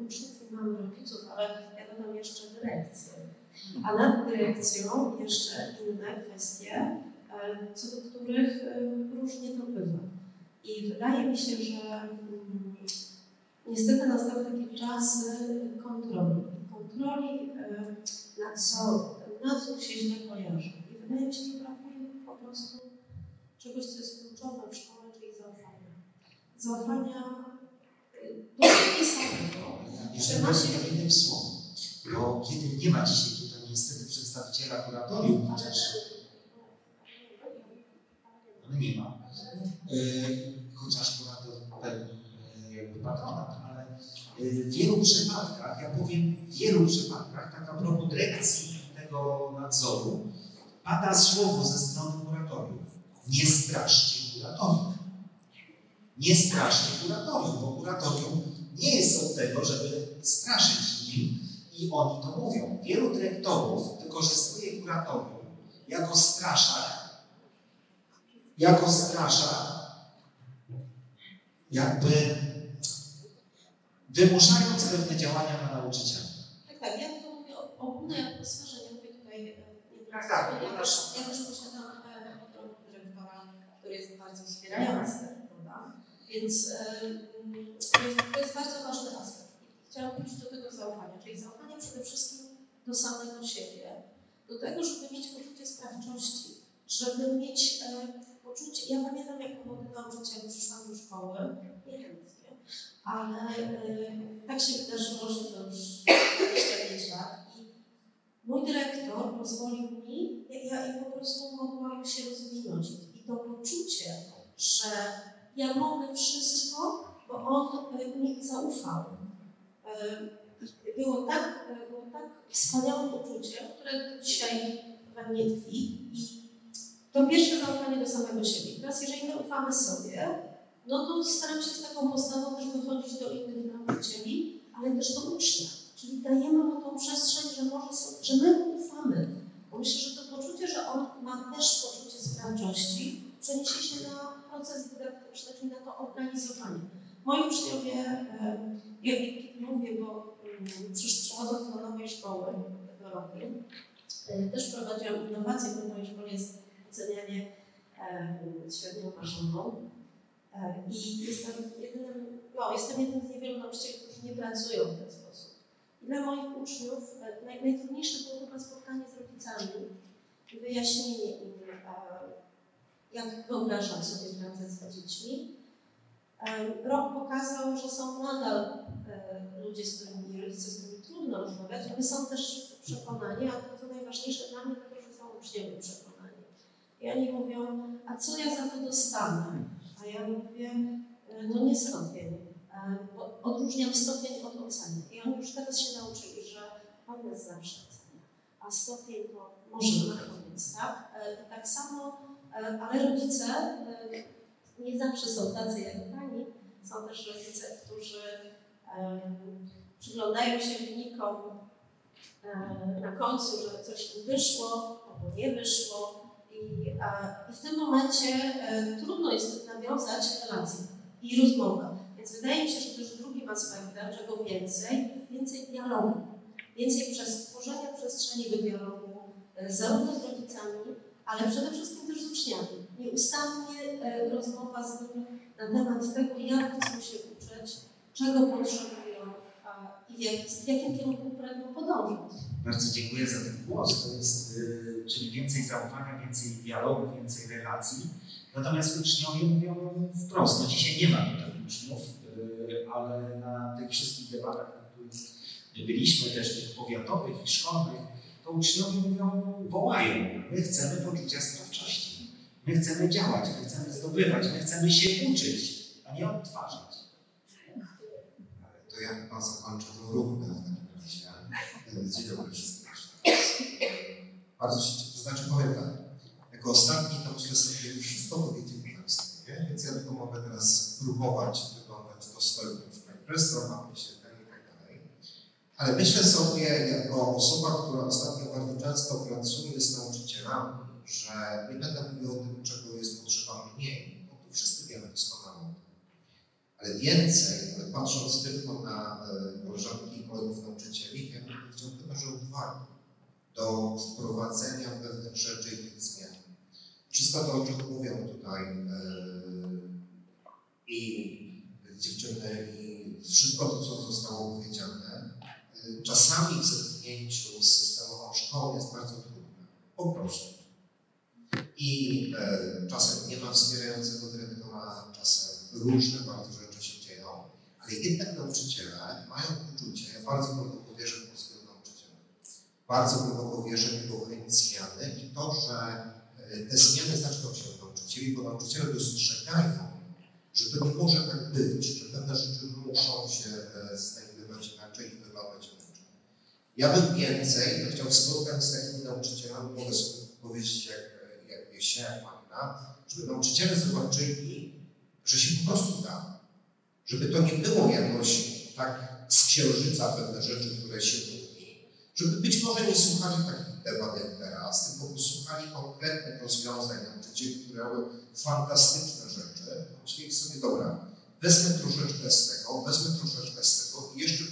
M: uczniów i mamy rodziców, ale ja dodam jeszcze dyrekcję. A nad dyrekcją jeszcze inne kwestie, co do których różnie to bywa. I wydaje mi się, że niestety nastały takie czasy kontroli. Kontroli. Ten nadzór się źle kojarzy. I wydaje mi się, że brakuje po prostu czegoś, co jest kluczowe w szkole, czyli zaufania. Zaufania do siebie samego.
F: Jeżeli ma się jednym słowem, bo kiedy nie ma dzisiaj tutaj niestety przedstawiciela kuratorium, chociaż no nie ma, chociaż kurator pełni jakby patronat, ale w wielu przypadkach, ja powiem w wielu przypadkach, tak a propos dyrekcji tego nadzoru, pada słowo ze strony kuratorium. Nie straszcie kuratorium. Nie straszcie kuratorium, bo kuratorium nie jest od tego, żeby straszyć nim i oni to mówią. Wielu dyrektorów wykorzystuje kuratorium jako straszak, jako straszak, jakby wymuszając pewne działania na nauczyciela.
M: Tak, tak, ja tylko mówię o ogólnej atmosferze, nie mówię tutaj nie
F: Tak, tak,
M: ja też posiadam e, dyrektora, który jest bardzo wspierający, prawda? Więc to, jest, to jest bardzo ważny aspekt. Chciałam wrócić do tego zaufania, czyli zaufania przede wszystkim do samego siebie, do tego, żeby mieć poczucie sprawczości, żeby mieć e, poczucie, ja pamiętam jako młody nauczyciel przyszłam do szkoły, niechętnie, ale e, tak się wydarzyło, że to już 25 lat mój dyrektor pozwolił mi, ja, ja po prostu mogłam się rozwinąć to poczucie, że ja mogę wszystko, bo on e, mi zaufał. E, Było tak, e, było tak wspaniałe poczucie, które dzisiaj we mnie tkwi i to pierwsze zaufanie do samego siebie. Teraz jeżeli my ufamy sobie, no to staram się z taką postawą też wychodzić do innych nauczycieli, ale też do ucznia. Czyli dajemy mu tą przestrzeń, że, może, że my ufamy. Bo myślę, że to poczucie, że on ma też poczucie sprawczości, przeniesie się na proces dydaktyczny, czyli na to organizowanie. Moi uczniowie, e, ja ja mówię, bo przychodząc do nowej szkoły tego roku, e, też prowadziłam innowację, bo w mojej szkole jest ocenianie średnią ważoną. E, I jestem jedynym, no, jestem jednym z niewielu nauczycieli, którzy nie pracują w ten sposób. I dla moich uczniów e, naj, najtrudniejsze było chyba spotkanie z rodzicami wyjaśnienie im, e, jak wyobrażam sobie pracę z dziećmi. E, Rok pokazał, że są nadal e, ludzie, z którymi, rodzice, z którymi trudno rozmawiać, ale są też przekonani, a to co najważniejsze dla mnie, to że są uczniowie przekonani. I oni mówią, a co ja za to dostanę? A ja mówię, no nie stopień, bo odróżniam stopień od oceny. I oni już teraz się nauczyli, że Pan nas zawsze ocenia, a stopień to może na koniec, tak? E, tak samo, e, ale rodzice e, nie zawsze są tacy jak Pani. Są też rodzice, którzy przyglądają się wynikom na końcu, że coś im wyszło albo nie wyszło. I, i w tym momencie trudno jest nawiązać relację i rozmowę. Więc wydaje mi się, że też drugim aspektem, czego więcej, więcej dialogu. Więcej przez tworzenia przestrzeni do dialogu, zarówno z rodzicami, ale przede wszystkim też z uczniami. Nieustannie e, rozmowa z nimi na temat tego, jak chcą się uczyć, czego potrzebują i w, jak, w jakim kierunku pragną podążać.
F: Bardzo dziękuję za ten głos. To jest, y, czyli więcej zaufania, więcej dialogu, więcej relacji. Natomiast uczniowie mówią wprost, no dzisiaj nie ma tutaj uczniów, y, ale na tych wszystkich debatach, na których byliśmy, też tych powiatowych i szkolnych, to uczniowie mówią, wołają, my chcemy poczucia sprawczości, my chcemy działać, my chcemy zdobywać, my chcemy się uczyć, a nie odtwarzać.
N: To ja chyba zakończę tą rundę w takim razie. Dzień dobry wszystkim. Bardzo się to znaczy powiem tak, jako ostatni to myślę sobie już wszystko powiedzieli Państwo, nie? więc ja tylko mogę teraz próbować wyglądać dostojnie w pani profesor, mapie się ten i tak dalej. Ale myślę sobie, jako osoba, która ostatnio bardzo często pracuje z nauczycielami, że nie będę mówił o tym, czego jest potrzeba mniej, bo tu wszyscy wiemy doskonale. Ale więcej, ale patrząc tylko na e, koleżanki i kolegów nauczycieli, ja bym powiedział że odwagi do wprowadzenia pewnych rzeczy i tych zmian. Wszystko to, o czym mówią tutaj e, i dziewczyny, i wszystko to, co zostało powiedziane, czasami w zetknięciu z systemową szkołą jest bardzo trudne. Po prostu. I e, czasem nie ma wspierającego dyrektora, czasem różne bardzo rzeczy się dzieją, ale jednak nauczyciele mają poczucie, ja bardzo głęboko wierzę w polskiego nauczyciela, bardzo głęboko wierzę w jego zmiany i to, że e, te zmiany zaczną się od nauczycieli, bo nauczyciele dostrzegają, że to nie może tak być, że pewne rzeczy muszą się e, znajdować inaczej i wyglądać inaczej. Ja bym więcej to chciał spotkać z takimi nauczycielami, mogę sobie powiedzieć jak, jak Wiesia, jak Magda, żeby nauczyciele zobaczyli, że się po prostu da. Żeby to nie było jakoś tak z księżyca pewne rzeczy, które się mówi. Żeby być może nie słuchali takich debat jak teraz, tylko posłuchali konkretnych rozwiązań nauczycieli, które robią fantastyczne rzeczy. Myśleli sobie, dobra, wezmę troszeczkę z tego, wezmę troszeczkę z tego i jeszcze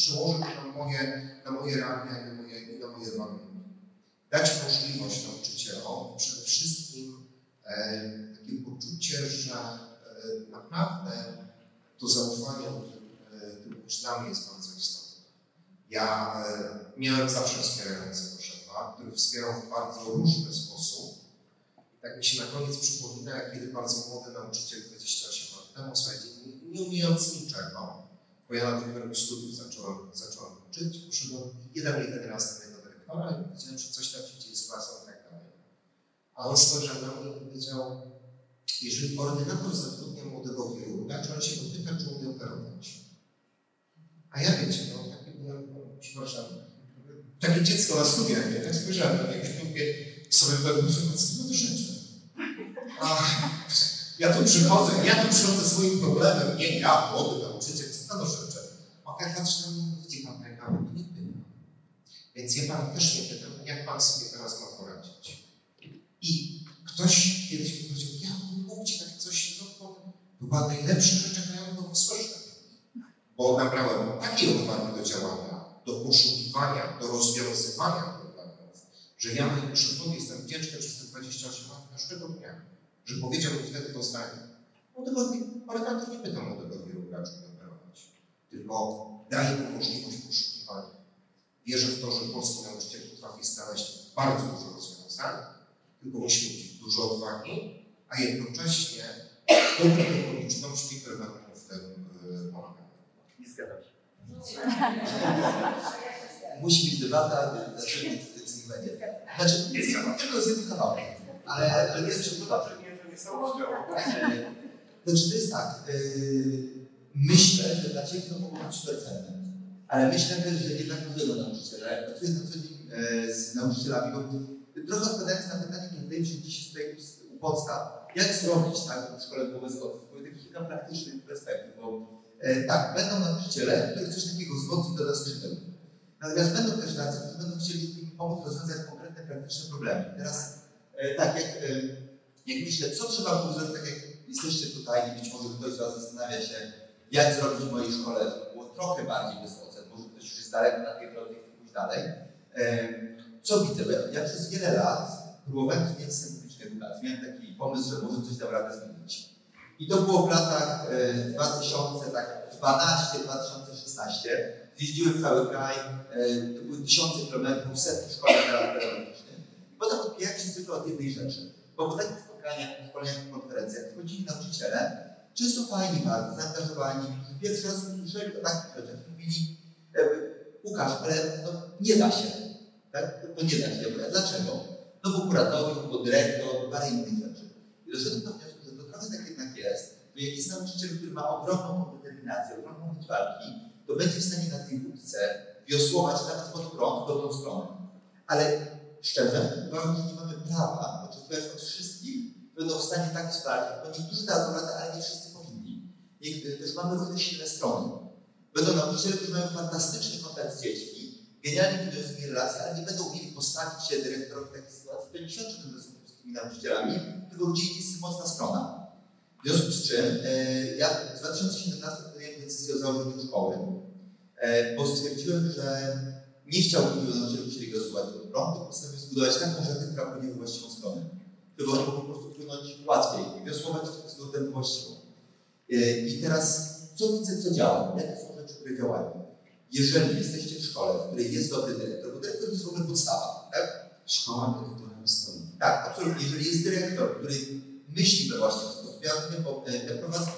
N: przełożę to na moje, na moje realia i na moje, i na moje warunki. Dać możliwość nauczycielom przede wszystkim e, takie poczucie, że e, naprawdę to zaufanie e, tym uczniom jest bardzo istotne. Ja e, miałem zawsze wspierającego szefa, który wspierał w bardzo różny sposób. Tak mi się na koniec przypomina, jak kiedy bardzo młody nauczyciel 28 lat temu, słuchajcie, nie umiejąc niczego, bo ja na drugim roku studiów zacząłem, zacząłem uczyć, poszedłem jeden, jeden raz do mojego dyrektora i powiedziałem, że coś tam się dzieje z klasą i tak dalej. A on spojrzał na mnie i powiedział, jeżeli ordynator zatrudnia młodego chirurga, czy on się go pyta, czy umie operować? A ja wiecie, no taki byłem, no, przepraszam, takie dziecko na studiach, nie? Tak spojrzałem na niego i mówię sobie pewnie, że no to rzeczy. A ja tu przychodzę, ja tu przychodzę swoim problemem, nie ja, młody nauczyciel, co to do mnie, widzi pan to nie pytam. Więc ja pana też nie pytam, jak pan sobie teraz ma poradzić. I ktoś kiedyś mi powiedział, ja mógł ci tak coś, no, to była najlepsza rzecz, jaką ja mogłem. Bo nabrałem takiej odwagi do działania, do poszukiwania, do rozwiązywania problemów, że ja mojemu szefowi jestem wdzięczny przez te 28 lat każdego dnia, że powiedział mi wtedy to zdanie. Młodego ordynator nie pyta młodego chirurga, czy umie operować, tylko daje mu możliwość poszukiwania. Wierzę w to, że polski nauczyciel potrafi znaleźć bardzo dużo rozwiązań, tylko musi mieć dużo odwagi, a jednocześnie dobre okoliczności, które będą w tym y, pomagały.
A: Nie zgadzam się. Musi być debata, dlaczego nic nie będzie. Znaczy, nie zgadzam, tylko z jednym kawałkiem. Ale, ale jest jeszcze debata. Znaczy, to jest tak. Yy, myślę, że dla Ciebie to mogło być super cenne. Ale myślę też, że jednak dużego nauczyciela, jak pracuję na co dzień e, z nauczycielami, bo trochę odpowiadając na pytanie, nie wydaje mi się, tutaj u podstaw, jak zrobić tak w szkole wobec bo takich kilka praktycznych perspektyw, bo e, tak, będą nauczyciele, których coś takiego wzmocni do nas skrzydeł. Natomiast będą też tacy, którzy będą chcieli im pomóc rozwiązać konkretne, praktyczne problemy. Teraz e, tak, jak, e, jak myślę, co trzeba było zrobić, tak jak jesteście tutaj i być może ktoś z Was zastanawia się, jak zrobić w mojej szkole, żeby było trochę bardziej ocen, może ktoś już jest daleko na tej drodze i pójść dalej,
E: co widzę? Ja, przez wiele lat próbowałem zmieniać system publicznej edukacji. Miałem taki pomysł, że może coś tam radę zmienić. I to było w latach e, 2000, tak 12-2016. Jeździłem cały kraj, e, to były tysiące kilometrów, setki szkoleń pedagogicznych. I potem odbijałem się zwykle od jednej rzeczy. Bo po takich spotkaniach, szkoleniach, konferencjach wchodzili nauczyciele, często fajni bardzo, zaangażowani, pierwszy raz usłyszeli o takich rzeczach. Mówili, Łukasz, ale no, nie da się. Tak? To nie da się. Dlaczego? No bo kuratorium, bo dyrektor, parę innych rzeczy. I doszedłem do wniosku, że to trochę tak jednak jest, że jak jest nauczyciel, który ma ogromną determinację, ogromną moc walki, to będzie w stanie na tej łódce wiosłować nawet pod prąd w dobrą stronę. Ale szczerze, uważam, że nie mamy prawa oczekiwać od wszystkich, będą w stanie tak wsparcie, bo niektórzy dadzą radę, ale nie wszyscy też mamy różne silne strony. Będą nauczyciele, którzy mają fantastyczny kontakt z dziećmi, genialnie budują z nimi relacje, ale nie będą mieli postawić się dyrektorowi w takiej sytuacji. To nie świadczy o tym, że są polskimi nauczycielami, tylko ludzi jest mocna strona. W związku z czym e, ja w 2017 podjąłem decyzję o założeniu szkoły, e, bo stwierdziłem, że nie chciałbym, żeby nauczyciele musieli głosować do prądu, postanowiłem zbudować taką rzekę, która płynie w właściwą stronę. Żeby on mógł po prostu płynąć łatwiej i wiosłować z skrótem właściwą. E, I teraz co widzę, co działa? Jakie są rzeczy, które działają? Jeżeli jesteście w szkole, w której jest dobry dyrektor, bo dyrektor to jest w ogóle podstawa, tak?
N: Szkoła dyrektorem stoi.
E: Tak, absolutnie. Jeżeli jest dyrektor, który myśli we właściwy sposób, ja, ja prowadzę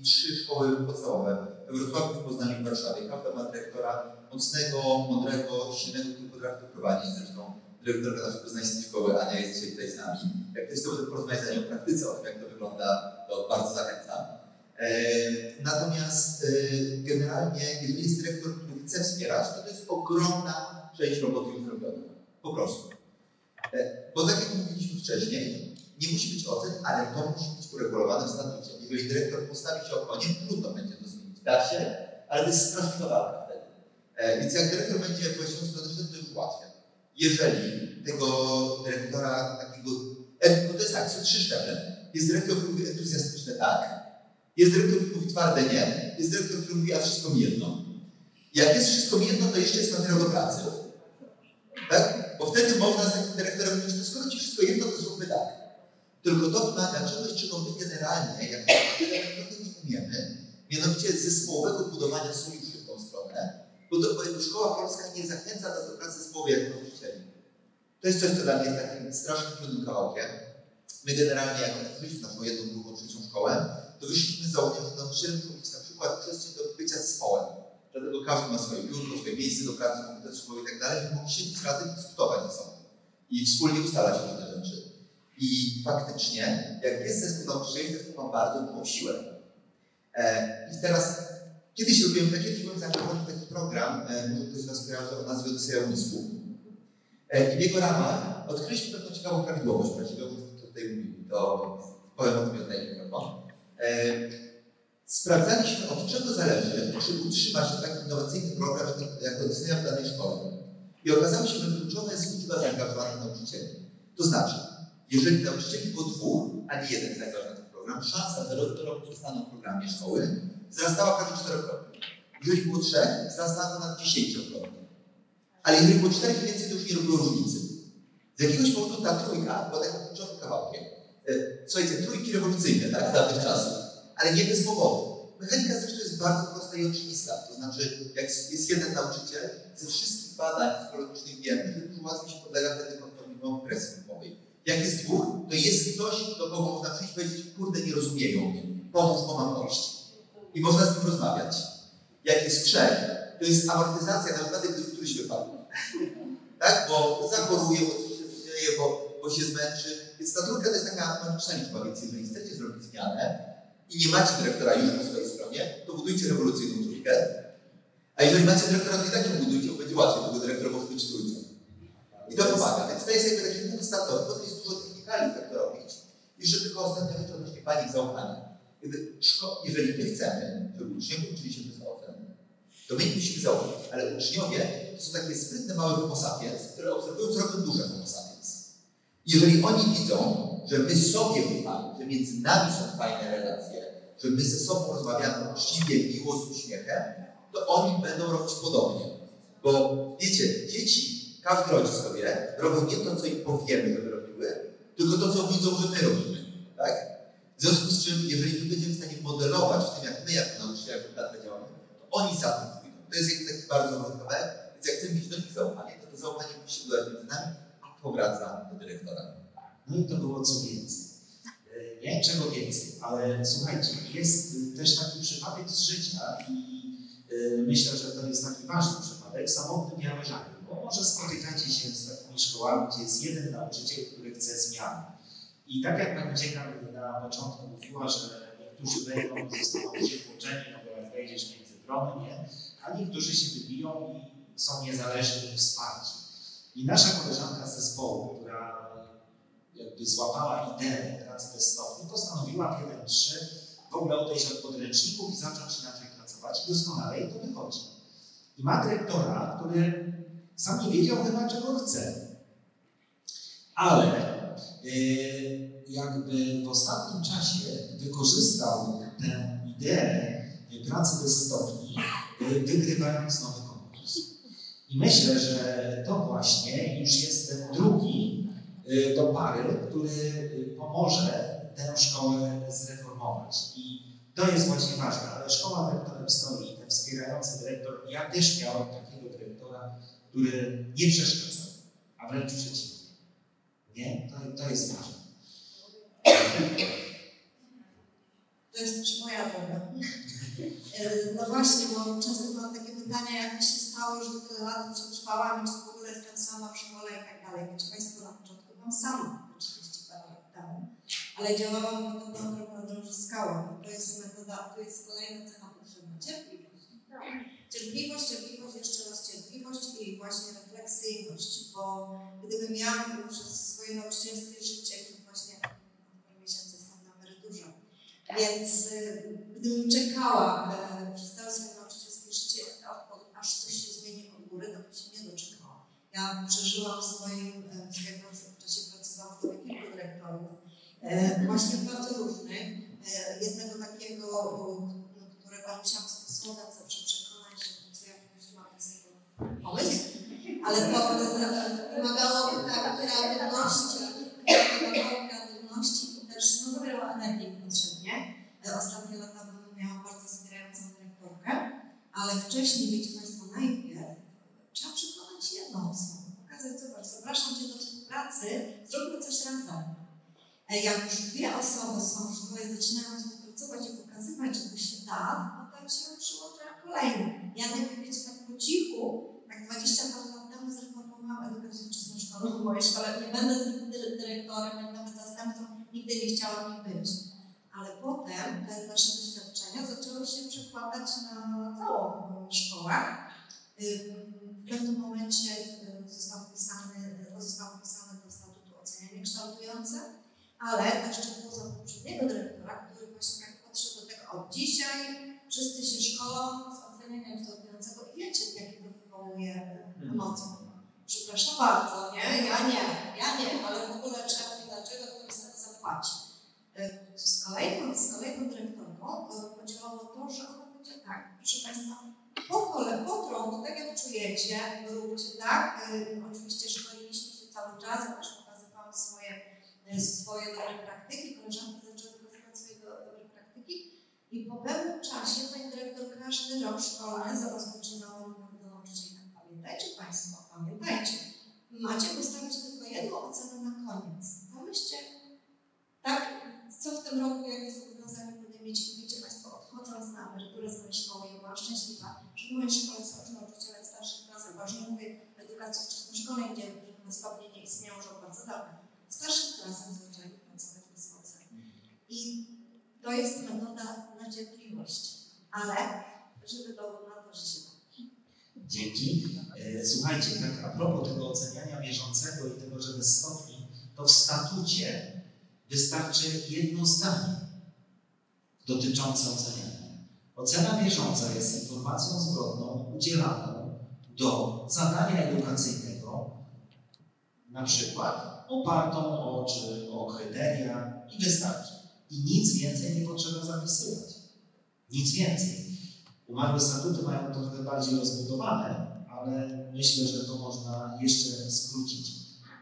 E: w trzy szkoły podstawowe we Wrocławiu, w Poznaniu w Warszawie. Każda ma dyrektora mocnego, mądrego, silnego, który potrafi to prowadzić. Zresztą dyrektorka naszej poznańskiej szkoły, Ania jest dzisiaj tutaj z nami. Jak ktoś chce porozmawiać z Anią o praktyce, o tym, jak to wygląda, to bardzo zachęcam. E, natomiast e, generalnie, jeżeli jest dyrektor, który chce wspierać, to to jest ogromna część roboty już. Po prostu. E, bo tak jak mówiliśmy wcześniej, nie musi być ocen, ale to musi być uregulowane w statucie. Jeżeli dyrektor postawi się okoniem, trudno będzie to zmienić. Da się, ale to jest straszna walka wtedy. Więc jak dyrektor będzie właściwą stronę, to już ułatwia. Jeżeli tego dyrektora takiego, bo to jest tak, są trzy szczeble. Jest dyrektor, który mówi entuzjastyczne tak, jest dyrektor, który mówi twarde nie, jest dyrektor, który mówi, a wszystko mi jedno. Jak jest wszystko mi jedno, to jeszcze jest materiał do pracy. Tak? Bo wtedy można z takim dyrektorem mówić, to skoro ci wszystko jedno, to zróbmy tak. Tylko to wymaga czegoś, czego my generalnie, jak trochę nie umiemy, mianowicie zespołowego budowania sojuszy w tą stronę, bo, to, bo szkoła polska nie zachęca nas do pracy zespołowej jak nauczycieli. To jest coś, co dla mnie jest takim strasznym trudnym kawałkiem. My generalnie, jak otworzyliśmy naszą jedną, drugą, trzecią szkołę, to wyszliśmy z założenia, że nauczyciele muszą mieć na przykład przestrzeń do bycia zespołem. Dlatego każdy ma swoje biurko, swoje miejsce do pracy, komputer szkoły i tak dalej, żeby mogli siedzieć razem i dyskutować ze sobą. I wspólnie ustalać różne rzeczy. I faktycznie, jak jest zespół nauczycieli, zespół ma bardzo dużą siłę. E, I teraz, kiedyś robiłem, kiedyś byłem taki program, e, może ktoś z Was kojarzy o nazwie Odyseja Umysłu. E, I w jego ramach odkryliśmy pewną ciekawą prawidłowość, właściwie tutaj mówili, to powiem o tym sprawdzaliśmy, od czego zależy, czy utrzyma się taki innowacyjny program jak Odyseja w danej szkole. I okazało się, że kluczowa jest liczba zaangażowanych nauczycieli. To znaczy, jeżeli nauczycieli było dwóch, a nie jeden zaangażowany w program, szansa, że do roku zostaną w programie szkoły wzrastała prawie czterokrotnie. Jeżeli było trzech, wzrastała ponad dziesięciokrotnie. Ale jeżeli było czterech więcej, to już nie robiło różnicy. Z jakiegoś powodu ta trójka była takim kluczowym kawałkiem. E, słuchajcie, trójki rewolucyjne, tak, dawnych czasów, ale nie bez powodu. Mechanika zresztą jest bardzo prosta i oczywista. To znaczy, jak jest jeden nauczyciel, ze wszystkich badań psychologicznych wiemy, że dużo łatwiej się podlega wtedy kontrolową presji grupowej. Jak jest dwóch, to jest ktoś, do kogo można przyjść i powiedzieć, kurde, nie rozumieją mnie, pomóż, bo mam dojść. I można z nim rozmawiać. Jak jest trzech, to jest amortyzacja na wypadek, gdy któryś wypadł. tak? Bo zachoruje, bo coś się dzieje, bo, bo się zmęczy. Więc ta trójka to jest taka magiczna liczba, więc jeżeli chcecie zrobić zmianę i nie macie dyrektora już po swojej stronie, to budujcie rewolucyjną trójkę. A jeżeli macie dyrektora, to i tak ją budujcie, bo będzie łatwiej, bo dyrektor może być trójcą. I to pomaga. Więc to jest jakby taki punkt startowy, bo to jest dużo technikali, jak to robić. Jeszcze tylko ostatnia rzecz odnośnie panik zaufania. Jeżeli my chcemy, żeby uczniowie uczyli się bez ocen, to my musimy zaufać. Ale uczniowie to są takie sprytne małe homo sapiens, które obserwują robią duże homo sapiens. Jeżeli oni widzą, że my sobie ufamy, że między nami są fajne relacje, że my ze sobą rozmawiamy uczciwie, miło, z uśmiechem, to oni będą robić podobnie. Bo wiecie, dzieci Każdy rodzic to wie, robią nie to, co im powiemy, żeby robiły, tylko to, co widzą, że my robimy. Tak? W związku z czym, jeżeli my będziemy w stanie modelować w tym, jak my jako nauczyciele w działamy, to oni za tym pójdą. To jest taki bardzo ważny więc jak chcemy mieć do nich zaufanie, to to zaufanie musi budować między nami, powraca do dyrektora.
F: No i to było co więcej. Nie czego więcej, ale słuchajcie, jest też taki przypadek z życia i myślę, że to jest taki ważny przypadek, samotny białożany. Bo może spotykacie się z takimi szkołami, gdzie jest jeden nauczyciel, który chce zmiany. I tak jak pani dziekan na początku mówiła, że niektórzy wejdą i zostaną przytłoczeni, no bo jak wejdziesz między drony, nie? A niektórzy się wybiją i są niezależni i wsparci. I nasza koleżanka z zespołu, która jakby złapała ideę pracy testowej, postanowiła w 1.3 w ogóle odejść od podręczników i zacząć inaczej pracować. I doskonale jej to wychodzi. I ma dyrektora, który sam nie wiedział chyba, czego chce. Ale yy, jakby w ostatnim czasie wykorzystał tę ideę pracy bez stopni, yy, wygrywając konkurs. I myślę, że to właśnie już jest ten drugi do pary, który pomoże tę szkołę zreformować. I to jest właśnie ważne, ale szkoła dyrektorem stoi, ten wspierający dyrektor. Ja też miałem takiego dyrektora, który nie przeszkadzał, a wręcz przeciwnie. Nie? To, to jest ważne.
G: To jest też moja droga. No właśnie, bo często mam takie pytania, jak mi się stało do tyle lat, przetrwałam, czy w ogóle sama w szkole i tak dalej. Wiecie Państwo, na początku byłam sama, 30 parę lat temu, ale działałam metodą skała. To jest metoda, to jest kolejna cecha potrzebna. Cierpliwość. Cierpliwość, cierpliwość, jeszcze raz cierpliwość i właśnie refleksyjność, bo gdybym ja przez swoje nauczycielskie życie, właśnie parę miesięcy jestem na emeryturze, więc y, gdybym czekała y, przez całe swoje nauczycielskie życie, aż coś się zmieni od góry, to bym się nie doczekała. Ja przeżyłam w swoim, w czasie pracy zawodowej kilku dyrektorów, właśnie bardzo różnych. Jednego takiego, którego musiałam sposobem zawsze przekonać, że to, co ja jest jego pomysł, ale to wymagało tak kreatywności, wymagało kreatywności i też no, zabierało energię potrzebnie. Ostatnie lata miałam bardzo wspierającą dyrektorkę, ale wcześniej, wiecie Państwo, najpierw trzeba przekonać jedną osobę, pokazać, zobacz, zapraszam Cię do współpracy, zróbmy coś razem. Jak już dwie osoby są w szkole zaczynają współpracować i pokazywać, że to się da, potem się przyłączają kolejne. Ja najpierw, wiecie, tak po cichu, tak 20 lat temu zreformowałam edukację wczesnoszkolną w mojej szkole. Nie będę dyrektorem, ani nawet zastępcą, nigdy nie chciałam nim być. Ale potem te nasze doświadczenia zaczęły się przekładać na całą szkołę. W pewnym momencie został wpisany, został wpisany ocenianie kształtujące, ale jeszcze poza poprzedniego dyrektora, który właśnie tak podszedł do tego od dzisiaj, wszyscy się szkolą z oceniania kształtującego i wiecie, jakie to wywołuje emocje. Przepraszam bardzo, nie? Ja nie, ja nie, ale w ogóle trzeba mi dlaczego ktoś za to zapłaci. Z kolejną, z kolejną dyrektorką podziałało to, że ona powiedziała tak, proszę Państwa, po kole, po trochu, tak jak czujecie, róbcie tak. Oczywiście szkoliliśmy się cały czas, ja też pokazywałam swoje, swoje dobre praktyki, koleżanki zaczęły pokazywać swoje dobre praktyki i po pewnym czasie pani dyrektor każdy rok szkolny do nauczycieli. Pamiętajcie Państwo, pamiętajcie, macie postawić tylko jedną ocenę na koniec. Pomyślcie, tak, co w tym roku, jakie zobowiązania podejmiecie. I wiecie Państwo, odchodząc na emeryturę z mojej szkoły, ja byłam szczęśliwa, że w mojej szkole są nauczyciele starszych klas, już nie mówię edukacji wczesnoszkolnej, gdzie stopnie nie istnieją już bardzo dawna. W starszych klasach zaczęli pracować bez ocen. I to jest metoda na cierpliwość, ale żeby dowód na to, że się.
F: Dzięki. Słuchajcie, tak a propos tego oceniania bieżącego i tego, że bez stopni, to w statucie wystarczy jedno zdanie dotyczące oceniania. Ocena bieżąca jest informacją zwrotną udzielaną do zadania edukacyjnego, na przykład opartą o, czy o kryteria i wystarczy. I nic więcej nie potrzeba zapisywać. Nic więcej. Umarłe statuty mają to trochę bardziej rozbudowane, ale myślę, że to można jeszcze skrócić.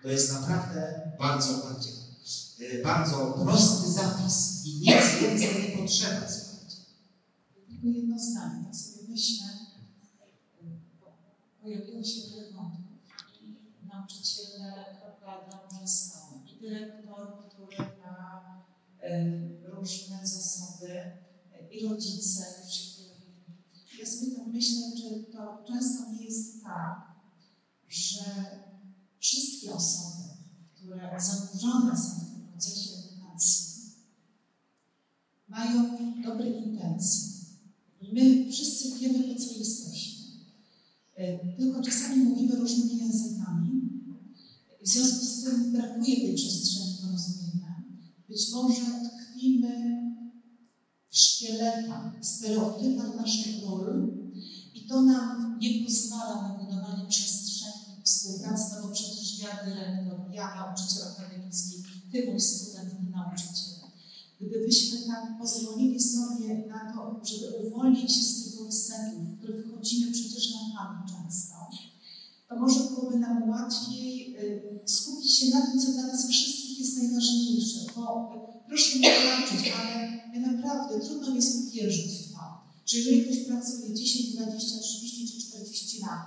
F: To jest naprawdę bardzo, bardzo, y, bardzo prosty zapis i nic więcej nie potrzeba, słuchajcie.
D: Tylko jedno zdanie, tak sobie myślę, pojawiło się i nauczyciele że są i dyrektor, który ma y, różne zasoby y, i rodzice. Ja sobie tak myślę, że to często nie jest tak, że wszystkie osoby, które zanurzone są w tym procesie edukacji, mają dobre intencje. I my wszyscy wiemy, po co jesteśmy. Y, Tylko czasami mówimy różnymi językami. W związku z tym brakuje tej przestrzeni porozumienia. Być może tkwimy w szkieletach, stereotypach naszych ról i to nam nie pozwala na budowanie przestrzeni współpracy, no bo przecież ja dyrektor, ja nauczyciel akademicki, ty mój student, nauczyciel. Gdybyśmy tak pozwolili sobie na to, żeby uwolnić się z tych gorsetów, w które wchodzimy przecież na pamięć często, to może byłoby nam łatwiej y, skupić się na tym, co dla nas wszystkich jest najważniejsze. Bo y, proszę mnie wybaczyć, ale ja naprawdę trudno jest uwierzyć w to, że jeżeli ktoś pracuje 10, 20, 30 czy 40 lat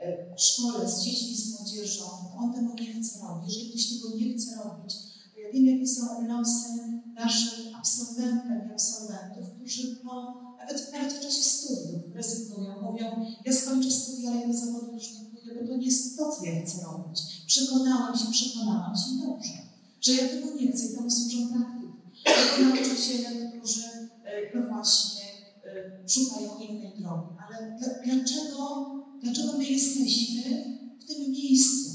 D: y, w szkole z dziećmi, z młodzieżą, on tego nie chce robić. Jeżeli ktoś tego nie chce robić, to ja wiem, jakie są losy naszych absolwentek i absolwentów, którzy po, nawet, nawet w czasie studiów rezygnują, mówią, ja skończę studia, ale ja do zawodu już nie bo to nie jest to, co ja chcę robić. Przekonałam się, przekonałam się dobrze, że ja tego nie chcę i temu służą praktyki. Jako nauczyciele, którzy e, no właśnie e, szukają innej drogi. Ale dl- dlaczego, dlaczego my jesteśmy w tym miejscu?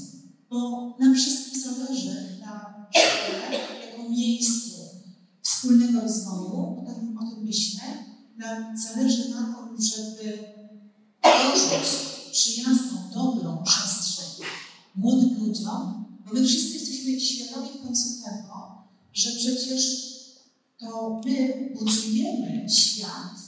D: Bo nam wszystkim zależy na szkole jako miejscu wspólnego rozwoju, tym, o tym myślę, nam zależy na tym, żeby tworzyć przyjazną, przestrzeń młodym ludziom, bo my wszyscy jesteśmy świadomi w końcu tego, że przecież to my budujemy świat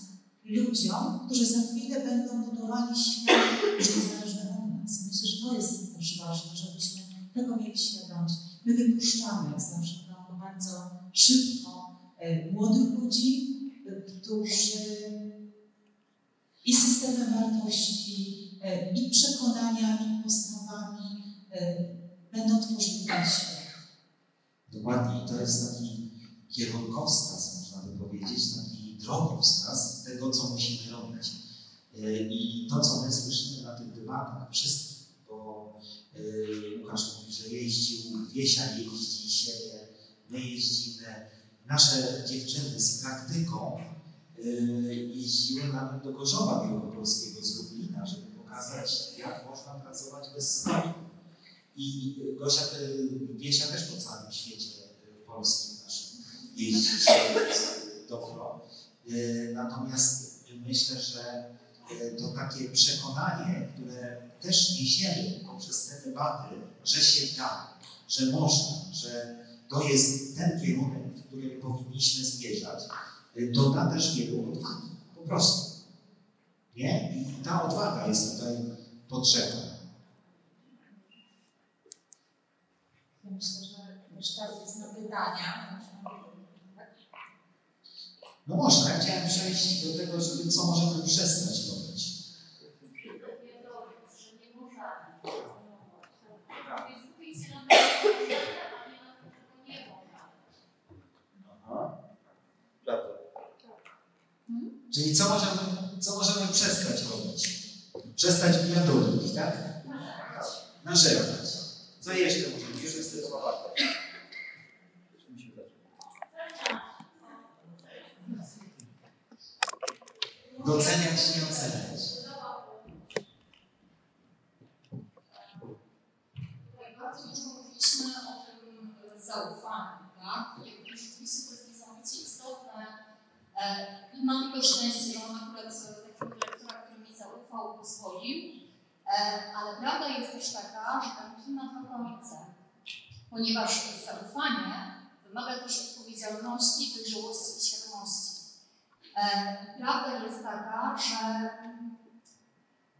D: ludziom, którzy za chwilę będą budowali świat, który jest zależny od nas. Myślę, że to jest też ważne, żebyśmy tego mieli świadomość. My wypuszczamy, jak zawsze, no, bardzo szybko e, młodych ludzi, e, którzy i systemem wartości, i przekonaniami, postawami e, będą tworzyli świat.
F: Dokładnie, i to jest taki kierunkowskaz, można by powiedzieć, taki drogowskaz tego, co musimy robić. Yy, I to, co my słyszymy na tych debatach, wszystkich, bo Łukasz mówi, że jeździł, Wiesia jeździ, siebie, my jeździmy, nasze dziewczyny z praktyką jeździły nawet do Gorzowa Wielkopolskiego z pokazać, jak można pracować bez stoi. I Gosia, Wiesia też po całym świecie y, polskim naszym jeździ się dobro. Y, Natomiast myślę, że y, to takie przekonanie, które też niesiemy poprzez te debaty, że się da, że można, że to jest ten kierunek, w którym powinniśmy zmierzać, y, to da też wielu odwagi. Po prostu. Nie? I ta odwaga jest tutaj potrzebna.
D: Ja myślę, że już czas jest na pytania.
F: No można, ja chciałem przejść do tego, żeby co możemy przestać robić. Aha. Czyli co możemy, co możemy przestać robić? Przestać biadować, tak? Narzekać. Co jeszcze możemy? Już jest tylko. Doceniać, nie oceniać.
O: Bardzo dużo mówiliśmy o tym zaufaniu, tak? I rzeczywiście to jest niesamowicie istotne. E, I mam to szczęście, że mam akurat takiego dyrektora, który mi zaufał, pozwolił. E, Ale prawda jest też taka, że ten klimat ma granice, ponieważ zaufanie wymaga też odpowiedzialności, dojrzałości i świadomości. E, Prawda jest taka, że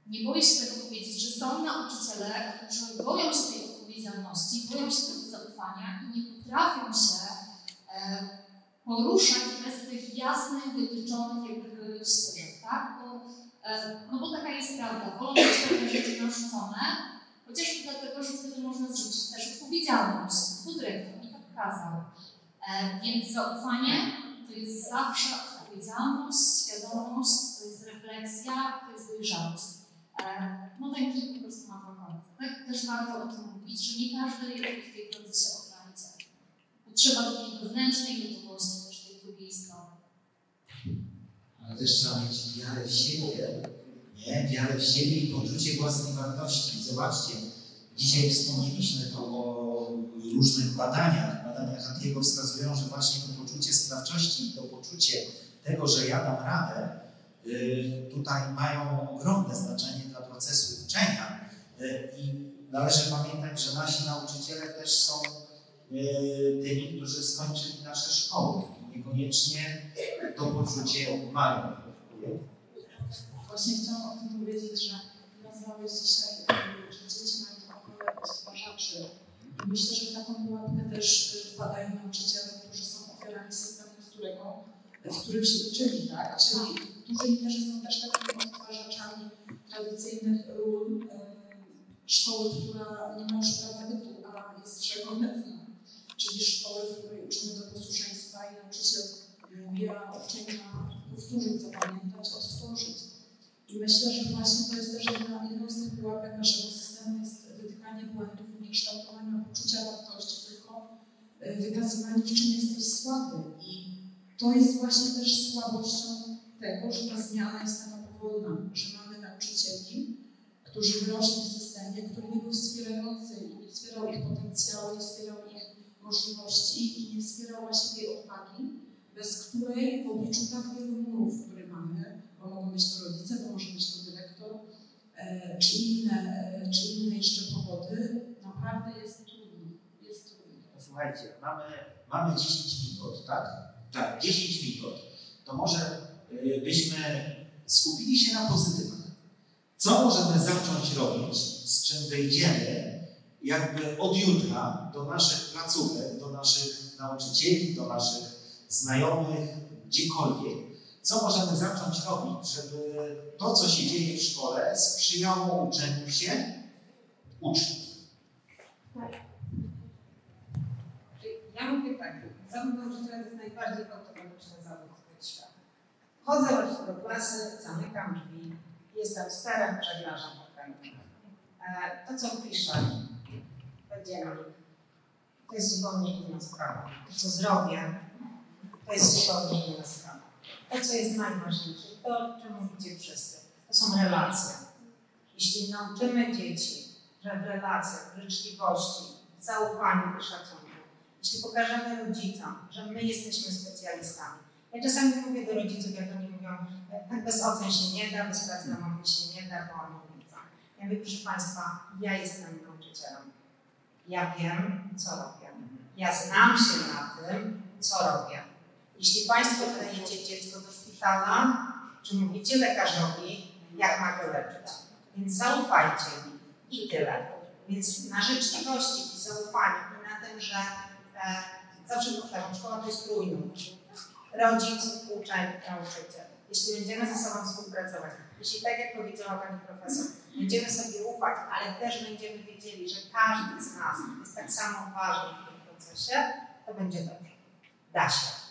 O: Nie boję się tego powiedzieć, że są nauczyciele, którzy boją się tej odpowiedzialności, boją się tego zaufania i nie potrafią się e, poruszać bez tych jasnych, wytyczonych jakby ścieżek, no bo taka jest prawda. Wolą mieć pewne rzeczy narzucone, chociażby dlatego, że wtedy można zrzucić też odpowiedzialność. Tu dyrektor mi tak kazał. E, więc zaufanie to jest zawsze odpowiedzialność, świadomość, to jest refleksja, to jest dojrzałość. E, no ten kij po prostu ma końce. Tak też warto o tym mówić, że nie każdy jednak w tej drodze się odnajdzie. Potrzeba takiej wewnętrznej gotowości też tej drugiej strony.
F: Ale też trzeba mieć wiarę w siebie, nie? Wiarę w siebie i poczucie własnej wartości. Zobaczcie, dzisiaj wspomnieliśmy to o różnych badaniach. Badania Hatiego wskazują, że właśnie to poczucie sprawczości i to poczucie tego, że ja dam radę, y, tutaj mają ogromne znaczenie dla procesu uczenia. Y, I należy pamiętać, że nasi nauczyciele też są y, tymi, którzy skończyli nasze szkoły. Niekoniecznie to poczucie mają.
L: Właśnie chciałam o tym powiedzieć, że nazwałeś dzisiaj, że dzieci mają rolę odtwarzaczy. Myślę, że w taką pułapkę też wpadają nauczyciele, którzy są ofiarami systemu, z którego, w którym się uczyli, tak? Czyli którzy liderzy są też takimi odtwarzaczami tradycyjnych ról e, szkoły, która nie ma już prawa bytu, a jest wszechobecna. Czyli szkoły, w której uczymy do uwiera uczenia powtórzyć, zapamiętać, odtworzyć. I myślę, że właśnie to jest też jedna, jedną z tych pułapek naszego systemu jest wytykanie błędów, nie kształtowanie poczucia wartości, tylko e, wykazywanie, w czym jesteś słaby. I to jest właśnie też słabością tego, że ta zmiana jest taka powolna, że mamy nauczycieli, którzy wyrośli w systemie, który nie był wspierający i nie wspierał ich potencjału, nie wspierał ich możliwości i nie wspierał właśnie tej odwagi, bez której w obliczu tak wielu murów, które mamy, bo mogą być to rodzice, bo może być to dyrektor, e, czy, inne, e, czy inne jeszcze powody, naprawdę jest trudno. Jest trudno.
F: Słuchajcie, mamy, mamy 10 minut, tak? Tak, 10 minut. To może y, byśmy skupili się na pozytywach. Co możemy zacząć robić, z czym wyjdziemy jakby od jutra do naszych placówek, do naszych nauczycieli, do naszych znajomych, gdziekolwiek, co możemy zacząć robić, żeby to, co się dzieje w szkole, sprzyjało uczeniu się uczniów.
P: Ja mówię tak, zawód nauczyciela to jest najbardziej autonomiczny zawód w świata. Chodzę właśnie do klasy, zamykam drzwi, jestem sterem, przeglażam. E, to, co piszę, dziennik, to jest zupełnie inna sprawa. To, co zrobię, to jest zupełnie inna sprawa. To, co jest najważniejsze, to, o czym mówicie wszyscy, to są relacje. Jeśli nauczymy dzieci, że w relacjach, w życzliwości, w zaufaniu i szacunku, jeśli pokażemy rodzicom, że my jesteśmy specjalistami. Ja czasami mówię do rodziców, jak oni mówią, tak bez ocen się nie da, bez pracy się nie da, bo oni widzą. Ja mówię, proszę Państwa, ja jestem nauczycielem. Ja wiem, co robię. Ja znam się na tym, co robię. Jeśli Państwo dajecie dziecko do szpitala, czy mówicie lekarzowi, jak ma go leczyć. Więc zaufajcie mi i tyle. Więc na życzliwości i zaufaniu i na tym, że e, zawsze powtarzam, szkoła to jest trójnóg. Rodzic, uczeń, nauczyciel. Jeśli będziemy ze sobą współpracować, jeśli tak jak powiedziała Pani Profesor, będziemy sobie ufać, ale też będziemy wiedzieli, że każdy z nas jest tak samo ważny w tym procesie, to będzie dobrze. Da się.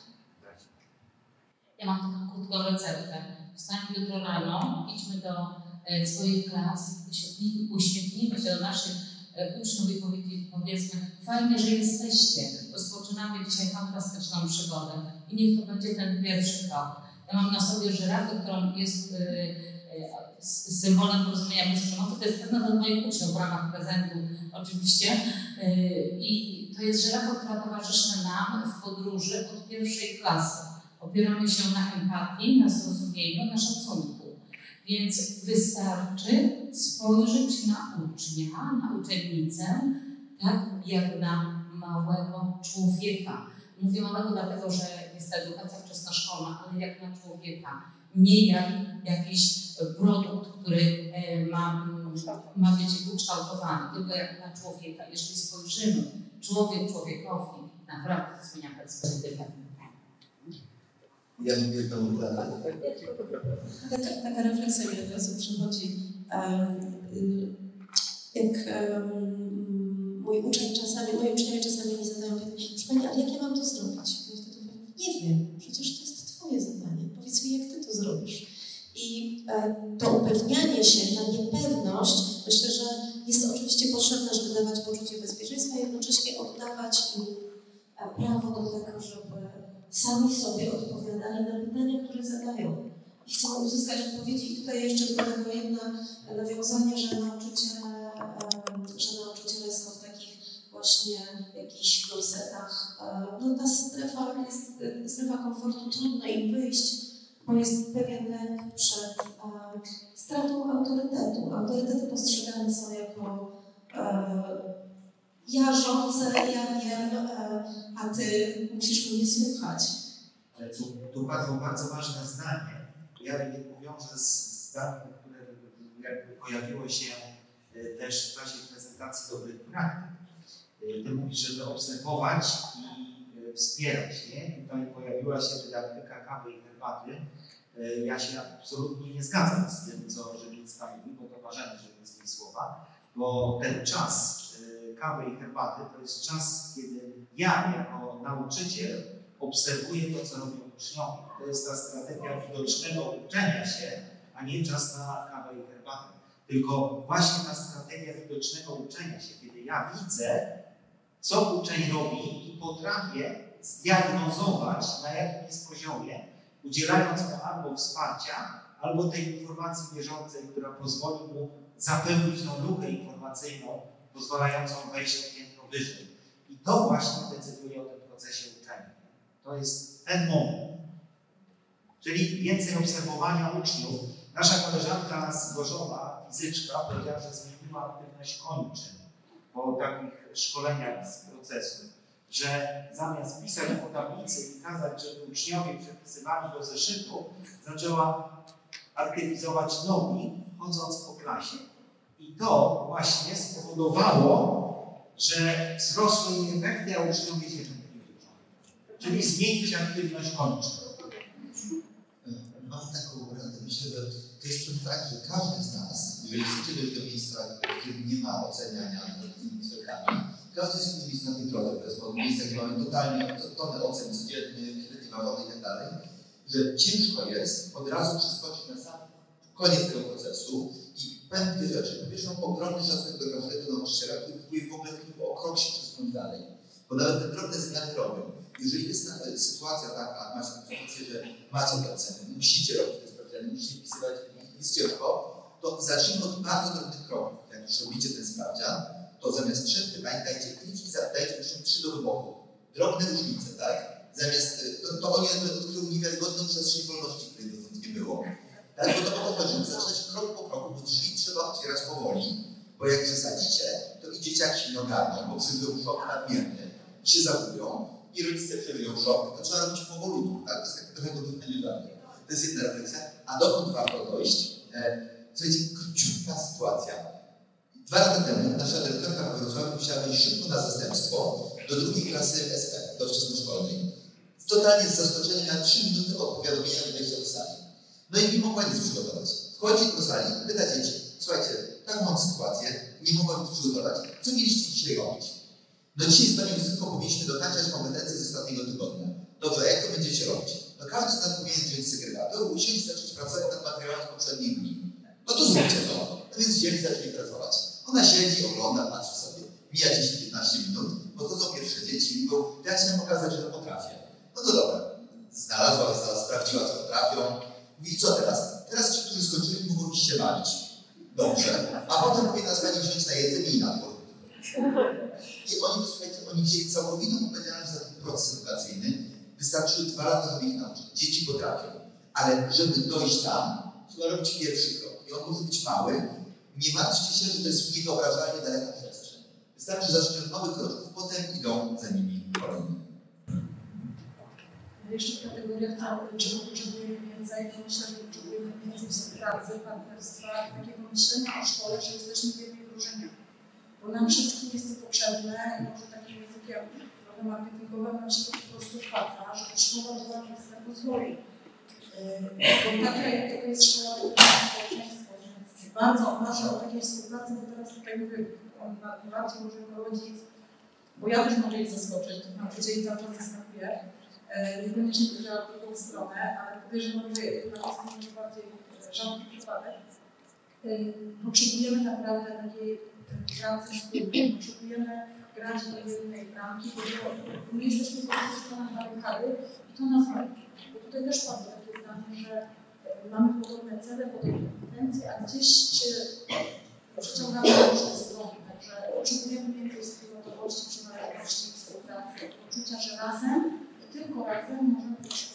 Q: Ja mam taką krótką receptę. Wstańmy jutro rano, idźmy do e, swoich klas, uśmiechnijmy, się do naszych e, uczniów i powiedz- powiedzmy, fajnie, że jesteście. Rozpoczynamy dzisiaj fantastyczną przygodę i niech to będzie ten pierwszy krok. Ja mam na sobie żyrafę, którą jest e, e, symbolem porozumienia bez przemocy. To jest pewna dla moich uczniów w ramach prezentu oczywiście. E, I to jest żyrafa, która towarzyszy nam w podróży od pierwszej klasy. Opieramy się na empatii, na zrozumieniu, na szacunku. Więc wystarczy spojrzeć na ucznia, na uczennicę, tak jak na małego człowieka. Mówię małego dlatego, że jest ta edukacja wczesnoszkolna, ale jak na człowieka. Nie jak jakiś produkt, który e, ma, ma być ukształtowany, tylko jak na człowieka. Jeżeli spojrzymy człowiek człowiekowi, naprawdę to zmienia perspektywę.
E: Ja bym jedną
M: Taka, taka refleksja mi od razu przychodzi. Um, jak mój uczeń czasami, moi uczniowie czasami mi zadają pytanie, Pani, ale jak ja mam to zrobić? Ja wtedy mówię, nie wiem, przecież to jest Twoje zadanie. Powiedz mi, jak Ty to zrobisz. I e, to upewnianie się, ta niepewność, myślę, że jest oczywiście potrzebne, żeby dawać poczucie bezpieczeństwa, jednocześnie oddawać im e, prawo do tego, żeby sami sobie odpowiadali na pytania, które zadają. I chcą uzyskać odpowiedzi. I tutaj jeszcze do tego jedno nawiązanie, że nauczyciele, że nauczyciele są w takich właśnie jakichś korsetach. E, No ta strefa jest, strefa komfortu, trudno im wyjść, bo jest pewien lęk przed e, stratą autorytetu. Autorytety postrzegane są jako e, ja rządzę, ja wiem, e, a ty musisz mnie słuchać.
F: Ale tu, tu bardzo, bardzo ważne zdanie. Ja je powiążę z zdaniem, które jakby pojawiło się e, też w czasie prezentacji dobrych praktyk. E, Ty mówisz, żeby obserwować i wspierać, nie? Tutaj pojawiła się dydaktyka kawy i herbaty. Ja się absolutnie nie zgadzam z tym, co Żywińska mówi, bo to ważenie Żywińskiej słowa, bo ten czas kawy i herbaty to jest czas, kiedy ja jako nauczyciel obserwuję to, co robią uczniowie. To jest ta strategia widocznego uczenia się, a nie czas na kawę i herbatę. Tylko właśnie ta strategia widocznego uczenia się, kiedy ja widzę, co uczeń robi i potrafię zdiagnozować, na jakim jest poziomie, udzielając mu albo wsparcia, albo tej informacji bieżącej, która pozwoli mu zapełnić tą lukę informacyjną, pozwalającą wejść na piętro wyżej. I to właśnie decyduje o tym procesie uczenia. To jest ten moment. Czyli więcej obserwowania uczniów. Nasza koleżanka z Gorzowa, fizyczka, powiedziała, że zmieniła aktywność kończyn po takich szkoleniach z procesu, że zamiast pisać po tablicy i kazać, żeby uczniowie przepisywali do zeszytu, zaczęła aktywizować nogi, chodząc po klasie. I to właśnie spowodowało, że wzrosły a uczniowie się. Czyli zmienić aktywność kończyn.
E: Mam taką radę. Myślę, że to jest trochę tak, że każdy z nas, jeżeli chcecie dojść do miejsca, w którym nie ma oceniania nad tymi każdy z nich jest na tej drodze. To jest to miejsce, gdzie mamy totalnie tony ocen codziennych, walony i tak dalej, że ciężko jest od razu przeskoczyć na sam koniec tego procesu dwie rzeczy. Po pierwsze, mam ogromny szacunek do każdego nauczyciela, który próbuje w ogóle tylko o krok się przesunąć dalej. Bo nawet te drobne zmiany robią. Jeżeli jest na, sytuacja taka, macie sytuację, że macie te oceny, musicie robić te sprawdziany, musicie wpisywać jest ciężko, to zacznijmy od bardzo drobnych kroków. Jak już robicie ten sprawdzian, to zamiast trzech pytań dajcie pięć i zadajcie jeszcze trzy do wyboru. Drobne różnice, tak? Zamiast, y, to, to oni odkryją niewiarygodną przestrzeń wolności, której dotąd nie było. Tak, bo to o to chodzi, zaczynać krok po kroku, bo drzwi trzeba otwierać powoli, bo jak przesadzicie, to i dzieciaki się nie ogarną, bo przeżyją szok nadmierny się zagubią, i rodzice przeżyją szok, to trzeba robić powolutku, tak? To jest tak trochę gotówne To jest jedna refleksja. A dokąd warto dojść? E, słuchajcie, króciutka sytuacja. Dwa lata temu nasza dyrektorka w Wrocławiu musiała wejść szybko na zastępstwo do drugiej klasy SP, do wczesnoszkolnej. Totalnie z zaskoczenia na 3 minuty od powiadomienia do wejścia do sali. No i nie mogła nic przygotować. Wchodzi do sali, pyta dzieci, słuchajcie, taką mam sytuację, nie mogłam nic przygotować. Co mieliście dzisiaj robić? No dzisiaj z Panią Wizytką powinniśmy dokończać kompetencje z ostatniego tygodnia. Dobrze, jak to będziecie robić? No każdy z nas powinien wziąć segregator, usiąść i zacząć pracować nad materiałem z poprzednich dni. No to zróbcie to. No więc wzięli, zaczęli pracować. Ona siedzi, ogląda, patrzy sobie. Mija 10-15 minut, podchodzą pierwsze dzieci i mówią, ja chciałem pokazać, że to potrafię. No to dobra. Znalazła, znalazła, sprawdziła, co potrafią. Mówi, co teraz? Teraz ci, którzy skończyli, mogą iść się bawić. Dobrze. A potem powinna z Pani wziąć na jedzenie i na dwór. I oni, słuchajcie, oni wzięli całkowitą odpowiedzialność za ten proces edukacyjny. Wystarczyły dwa lata, żeby ich nauczyć. Dzieci potrafią. Ale żeby dojść tam, trzeba robić pierwszy krok. I on może być mały. Nie martwcie się, że to jest niewyobrażalnie daleka przestrzeń. Wystarczy zacząć od małych kroków, potem idą za nimi kolejni.
L: jeszcze w kategoriach, co- czego potrzebujemy więcej, to myślę, że więcej współpracy, partnerstwa i takiego myślenia o szkole, że jesteśmy w jednej drużynie. Bo nam wszystkim jest to potrzebne i może takim językiem trochę marketingowym nam się to po prostu opłaca, żeby szkoła była miejscem rozwoju. Yy, Bo taka jak to jest szkoła, to jest społeczeństwo, więc bardzo marzę o takiej współpracy, bo teraz tutaj mówię, na- bardziej może rodzic, bo ja też mogę ich zaskoczyć, to nauczycieli cały czas zaskakuje. E, Niekoniecznie powiedziała w drugą stronę, ale podejrzewam, że jednak jest bardziej rzadki przypadek. Potrzebujemy naprawdę takiej pracy wspólnej, potrzebujemy grać do jednej bramki, bo my jesteśmy po prostu stronach barykady i to nas robi. Bo tutaj też padło takie zdanie, że e, mamy podobne cele, podobne kompetencje, a gdzieś się przeciągamy na różne strony. Także potrzebujemy więcej wspólnotowości, przynależności, współpracy, poczucia, że razem, tylko razem możemy być